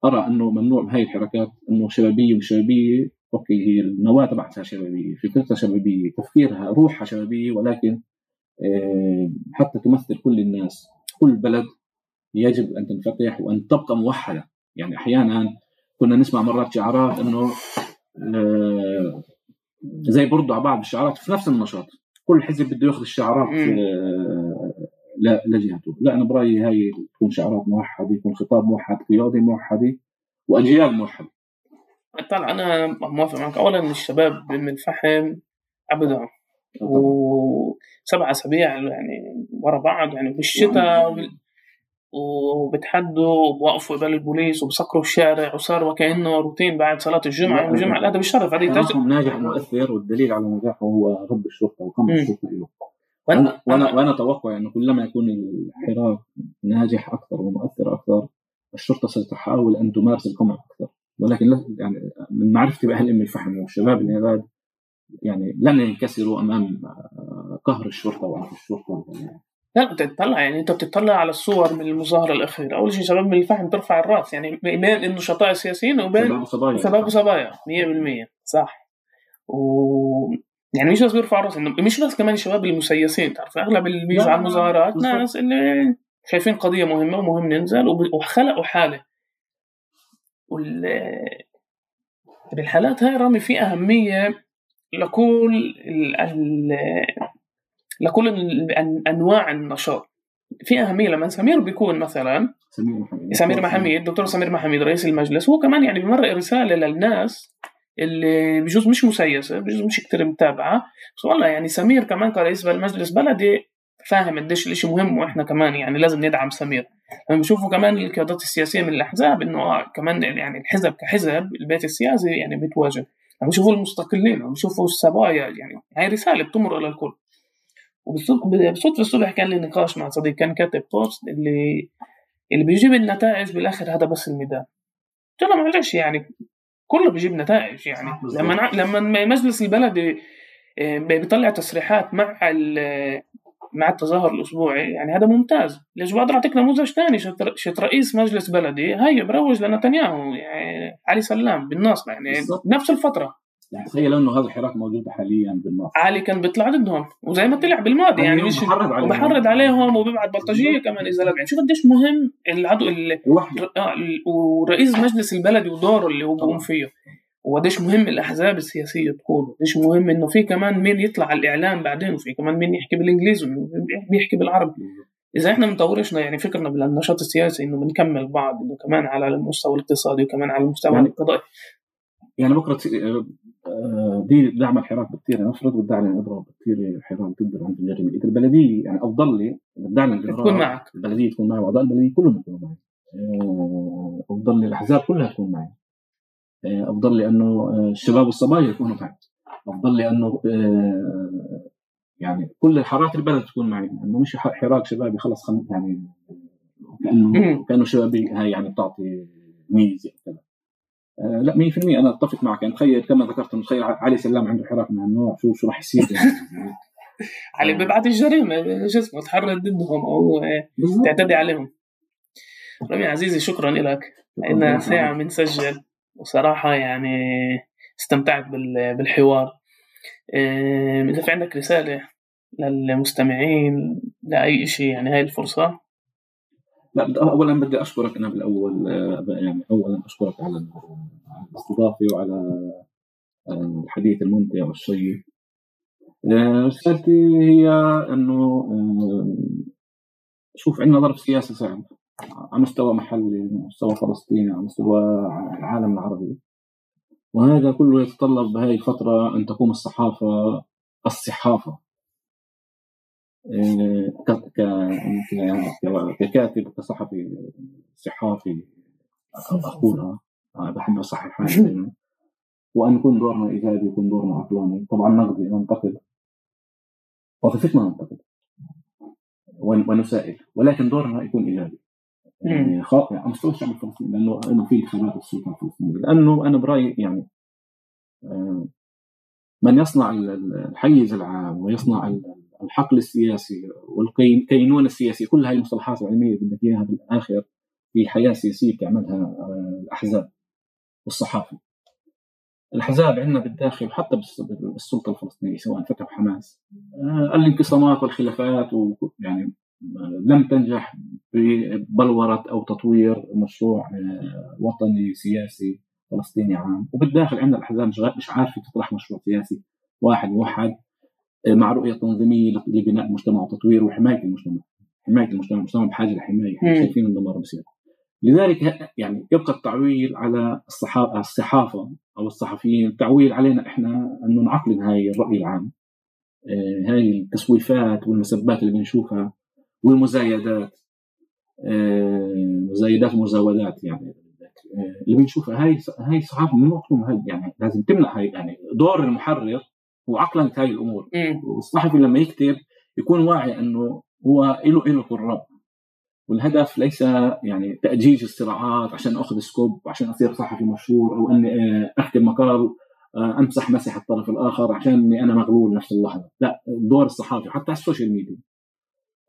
أرى أنه ممنوع بهي الحركات أنه شبابية ومش شبابية. أوكي هي النواة تبعتها شبابية فكرتها شبابية تفكيرها روحها شبابية ولكن آه، حتى تمثل كل الناس كل بلد يجب أن تنفتح وأن تبقى موحدة. يعني أحيانا كنا نسمع مرات شعارات إنه آه، زي برضو على بعض الشعارات في نفس النشاط. كل حزب بده يأخذ الشعارات آه، لجهته. لا أنا برأيي هاي تكون شعارات موحدة يكون خطاب موحد قيادي موحدة واجيال موحدة. طلع أنا موافق معك. اولا الشباب من الفحم ابدا وسبع أسابيع يعني ورا بعض يعني بالشتاء وبتحدوا وبوقفوا قبل البوليس وبسكروا الشارع وصار وكأنه روتين بعد صلاة الجمعة والجمعة. هذا بالشرف هذه تجربة. ناجح مؤثر والدليل على نجاحه هو رب الشرطة وقمع الشرطة له. وأنا وأنا وأنا أتوقع إنه كلما يكون الحراك ناجح أكثر ومؤثر أكثر الشرطة ستحاول أن تمارس القمع أكثر. ولكن يعني من معرفتي بأهل أم الفحم والشباب العباد يعني لن ينكسروا أمام قهر الشرطة وعنف الشرطة لا انت تطلع يعني أنت بتطلع على الصور من المظاهرة الأخيرة. أول شيء شباب من الفحم ترفع الرأس يعني بين النشطاء السياسيين وبين شباب وصبايا. شباب وصبايا 100% صح. و يعني مش بس بيرفعوا الرأس مش بس كمان الشباب المسيسين تعرف؟ أغلب اللي بيجوا على المظاهرات ناس اللي شايفين قضية مهمة ومهم ننزل وخلقوا حالة. وال بالحالات هاي رامي في أهمية لكل لكل أنواع النشاط. في أهمية لما سمير بيكون مثلا سمير محمد. سمير محمد الدكتور سمير محمد رئيس المجلس هو كمان يعني بمرق رسالة للناس اللي بجوز مش مسيسة بجوز مش كتير متابعة. بس والله يعني سمير كمان كرئيس المجلس بلدي فاهم قديش الإشي مهم وإحنا كمان يعني لازم ندعم سمير. لما بشوفوا كمان القيادات السياسية من الأحزاب إنه كمان يعني الحزب كحزب البيت السياسي يعني بيتواجد. عم يشوفوا المستقلين عم يشوفوا السبايا يعني هاي رسالة بتمر إلى الكل. وبالصدفة الصبح كان لي نقاش مع صديق كان كاتب بوست اللي اللي بيجيب النتائج بالآخر هذا بس الميدان. قلت له معلش يعني كله بيجيب نتائج يعني. لما لما مجلس البلدي آه، بيطلع تصريحات مع مع التظاهر الأسبوعي يعني هذا ممتاز. ليش؟ بقدر أعطيك نموذج ثاني شت رئيس مجلس بلدي هاي بروج لنتنياهو يعني علي سلام بالناصره يعني بالزبط. نفس الفترة. يعني تخيل إنه هذا الحراك موجود حاليا بالنص علي كان بيطلع ضدهم وزي ما طلع بالماضي يعني أيوة، مش محرض عليهم. وبحرض عليهم وبيبعت بلطجية كمان إذا يعني شوف قديش مهم العضو ال- آه، ال- ورئيس مجلس البلد ودوره اللي هو بيقوم. فيه. وقديش مهم الأحزاب السياسية تكون. قديش مهم إنه في كمان مين يطلع على الإعلام بعدين وفي كمان مين يحكي بالإنجليزي ومين بيحكي بالعربي. إذا إحنا بنطورشنا يعني فكرنا بالنشاط السياسي إنه بنكمل بعض إنه كمان على المستوى الاقتصادي وكمان على المستوى يعني- القضائي. يعني بكرة آه، آه، دي دعم الحراك بكثير نفرض بدعم الاضراب كثير حراك ضد عند الجريمه البلدية يعني أفضل لي بدعم الاضراب تكون معك. البلدية تكون معي وأعضاء البلدية كلهم يكونوا معي. آه، أفضل لي الأحزاب كلها تكون معي. أفضل لي أنه آه، الشباب والصبايا يكونوا معي أفضل لي أنه آه، يعني كل حارات البلد تكون معي انه مش حراك شبابي خلص خل يعني كأنه. كأنه شبابي هاي يعني بتعطي ميزة كذا. آه، لا 100% أنا أتفق معك. يعني تخيل كما ذكرت تخيل علي سلام عنده حراك من هالنوع شو شو راح يصير؟ يعني. علي آه. بيبعت الجريمة شو اسمه تحرض ضدهم أو آه،. تعتدي عليهم. رامي عزيزي شكرا لك. لنا ساعة بنسجل. وصراحة يعني استمتعت بال- بالحوار. إذا في عندك رسالة للمستمعين لأي شيء يعني هاي الفرصة؟ لا اولا بدي أشكرك أنا بالأول آه، يعني اولا أشكرك على ال- على الاستضافة وعلى آه، الحديث الممتع والشيق. آه، رسالتي هي إنه شوف عندنا ظرف سياسي صعب. على مستوى محلي على مستوى فلسطيني على مستوى العالم العربي. وهذا كله يتطلب بهذه الفترة أن تقوم الصحافة الصحافة. إيه، ككاتب كصحفي صحافي أقولها. بحب أصحح دائما وأن يكون دورنا إيجابي يكون دورنا عقلاني. طبعا نقدي ننتقد. وظيفتنا ننتقد. ون- ونسائل. ولكن دورنا يكون إيجابي. يعني خا- على مستوى الشعب الفلسطيني لأنه إنه في انتخابات السلطة الفلسطينية لأنه أنا برأيي يعني آه، من يصنع ال- ال- الحيز العام ويصنع ال- الحقل السياسي والكينونة السياسية كل هاي المصطلحات العلمية بدك إياها بالآخر في حياة سياسية بتعملها آه، الأحزاب والصحافة. الأحزاب عندنا بالداخل حتى بالس- بالسلطة الفلسطينية سواء فتح وحماس آه، الانقسامات والخلافات ويعني لم تنجح ببلورة أو تطوير مشروع آه، وطني سياسي فلسطيني عام. وبالداخل عندنا الأحزاب مش عارفة تطرح مشروع سياسي واحد موحد آه، مع رؤية تنظيمية لبناء المجتمع وتطوير وحماية المجتمع. حماية المجتمع المجتمع بحاجة لحماية شايفين الدمار بصير لذلك يعني يبقى التعويل على الصحافة الصحافة أو الصحفيين التعويل علينا إحنا أنه نعقلن هاي الرأي العام. آه، هاي التسويفات والمسبات اللي بنشوفها. والمزايدات. آه، مزايدات ومزاودات يعني. آه، اللي بنشوفها هاي هاي ممنوع تكون هاي يعني لازم تمنع هاي يعني دور المحرر هو عقلنة هاي الأمور. مم. والصحفي لما يكتب يكون واعي إنه هو له له قراء والهدف ليس يعني تأجيج الصراعات عشان أخذ scoop وعشان أصير صحفي مشهور أو إني آه، أكتب مقال أمسح مسح الطرف الآخر عشان اني أنا مغلول نفس اللحظة. لا دور الصحافي حتى على ال social media.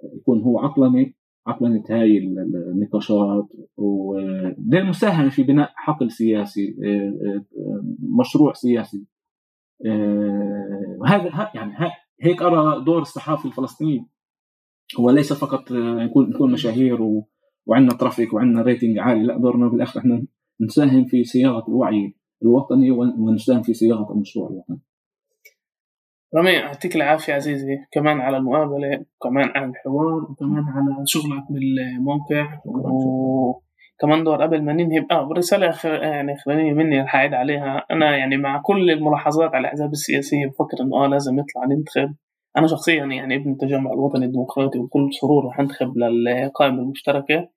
يكون هو عقلني عقلنة هاي ال- ال- النقاشات وللمساهمة في بناء حقل سياسي آه، آه، مشروع سياسي آه، وهذا ه- يعني هيك أرى دور الصحافي الفلسطيني هو ليس فقط آه، نكون نكون مشاهير وعندنا traffic وعندنا rating عالي لا دورنا بالاخر إحنا نساهم في صياغة الوعي الوطني ون- ونساهم في صياغة المشروع الوطني. رامي يعطيك العافية عزيزي. كمان على المقابلة وكمان على الحوار وكمان على شغلك بالموقع. وكمان دور قبل ما ننهي آه برسالة آخر يعني أخرانية مني رح أعيد عليها. أنا يعني مع كل الملاحظات على الأحزاب السياسية بفكر إنه آه لازم نطلع ننتخب. أنا شخصيا يعني ابن التجمع الوطني الديمقراطي وبكل سرور رح أنتخب للقائمة المشتركة.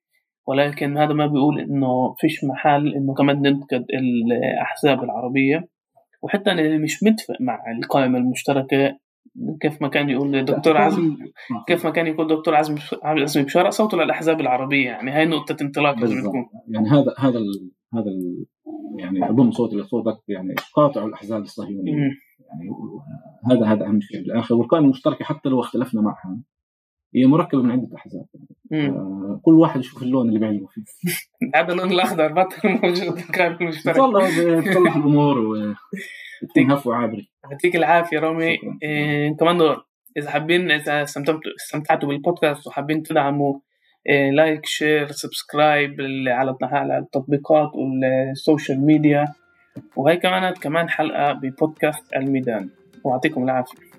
ولكن هذا ما بيقول إنه فيش محل إنه كمان ننتقد الأحزاب العربية. وحتى اللي مش متفق مع القائمة المشتركة كيف ما كان يقول دكتور عزم كيف ما كان يقول دكتور عزم عزمي بشارة صوته للأحزاب العربية يعني هاي نقطة انطلاق لازم تكون يعني هذا هذا ال هذا ال يعني أضم صوتي لصوتك يعني قاطع الأحزاب الصهيونية. مم. يعني هذا هذا أهم شيء. بالآخر والقائمة المشتركة حتى لو اختلفنا معها هي مركبة من عدة أحزاب مم. آه، كل واحد يشوف اللون اللي بيعجبه فيه. هذا اللون الأخضر بطل موجود القائمة المشتركة والله بتصلح الأمور و... يعطيك عفو عابري. يعطيك العافية رامي إيه كمان دور. إذا حابين إذا استمتعتوا استمتعتوا بالبودكاست وحابين تدعموا إيه like share subscribe على على التطبيقات وال social media. وهي كمان كمان حلقة ببودكاست الميدان. ويعطيكم العافية.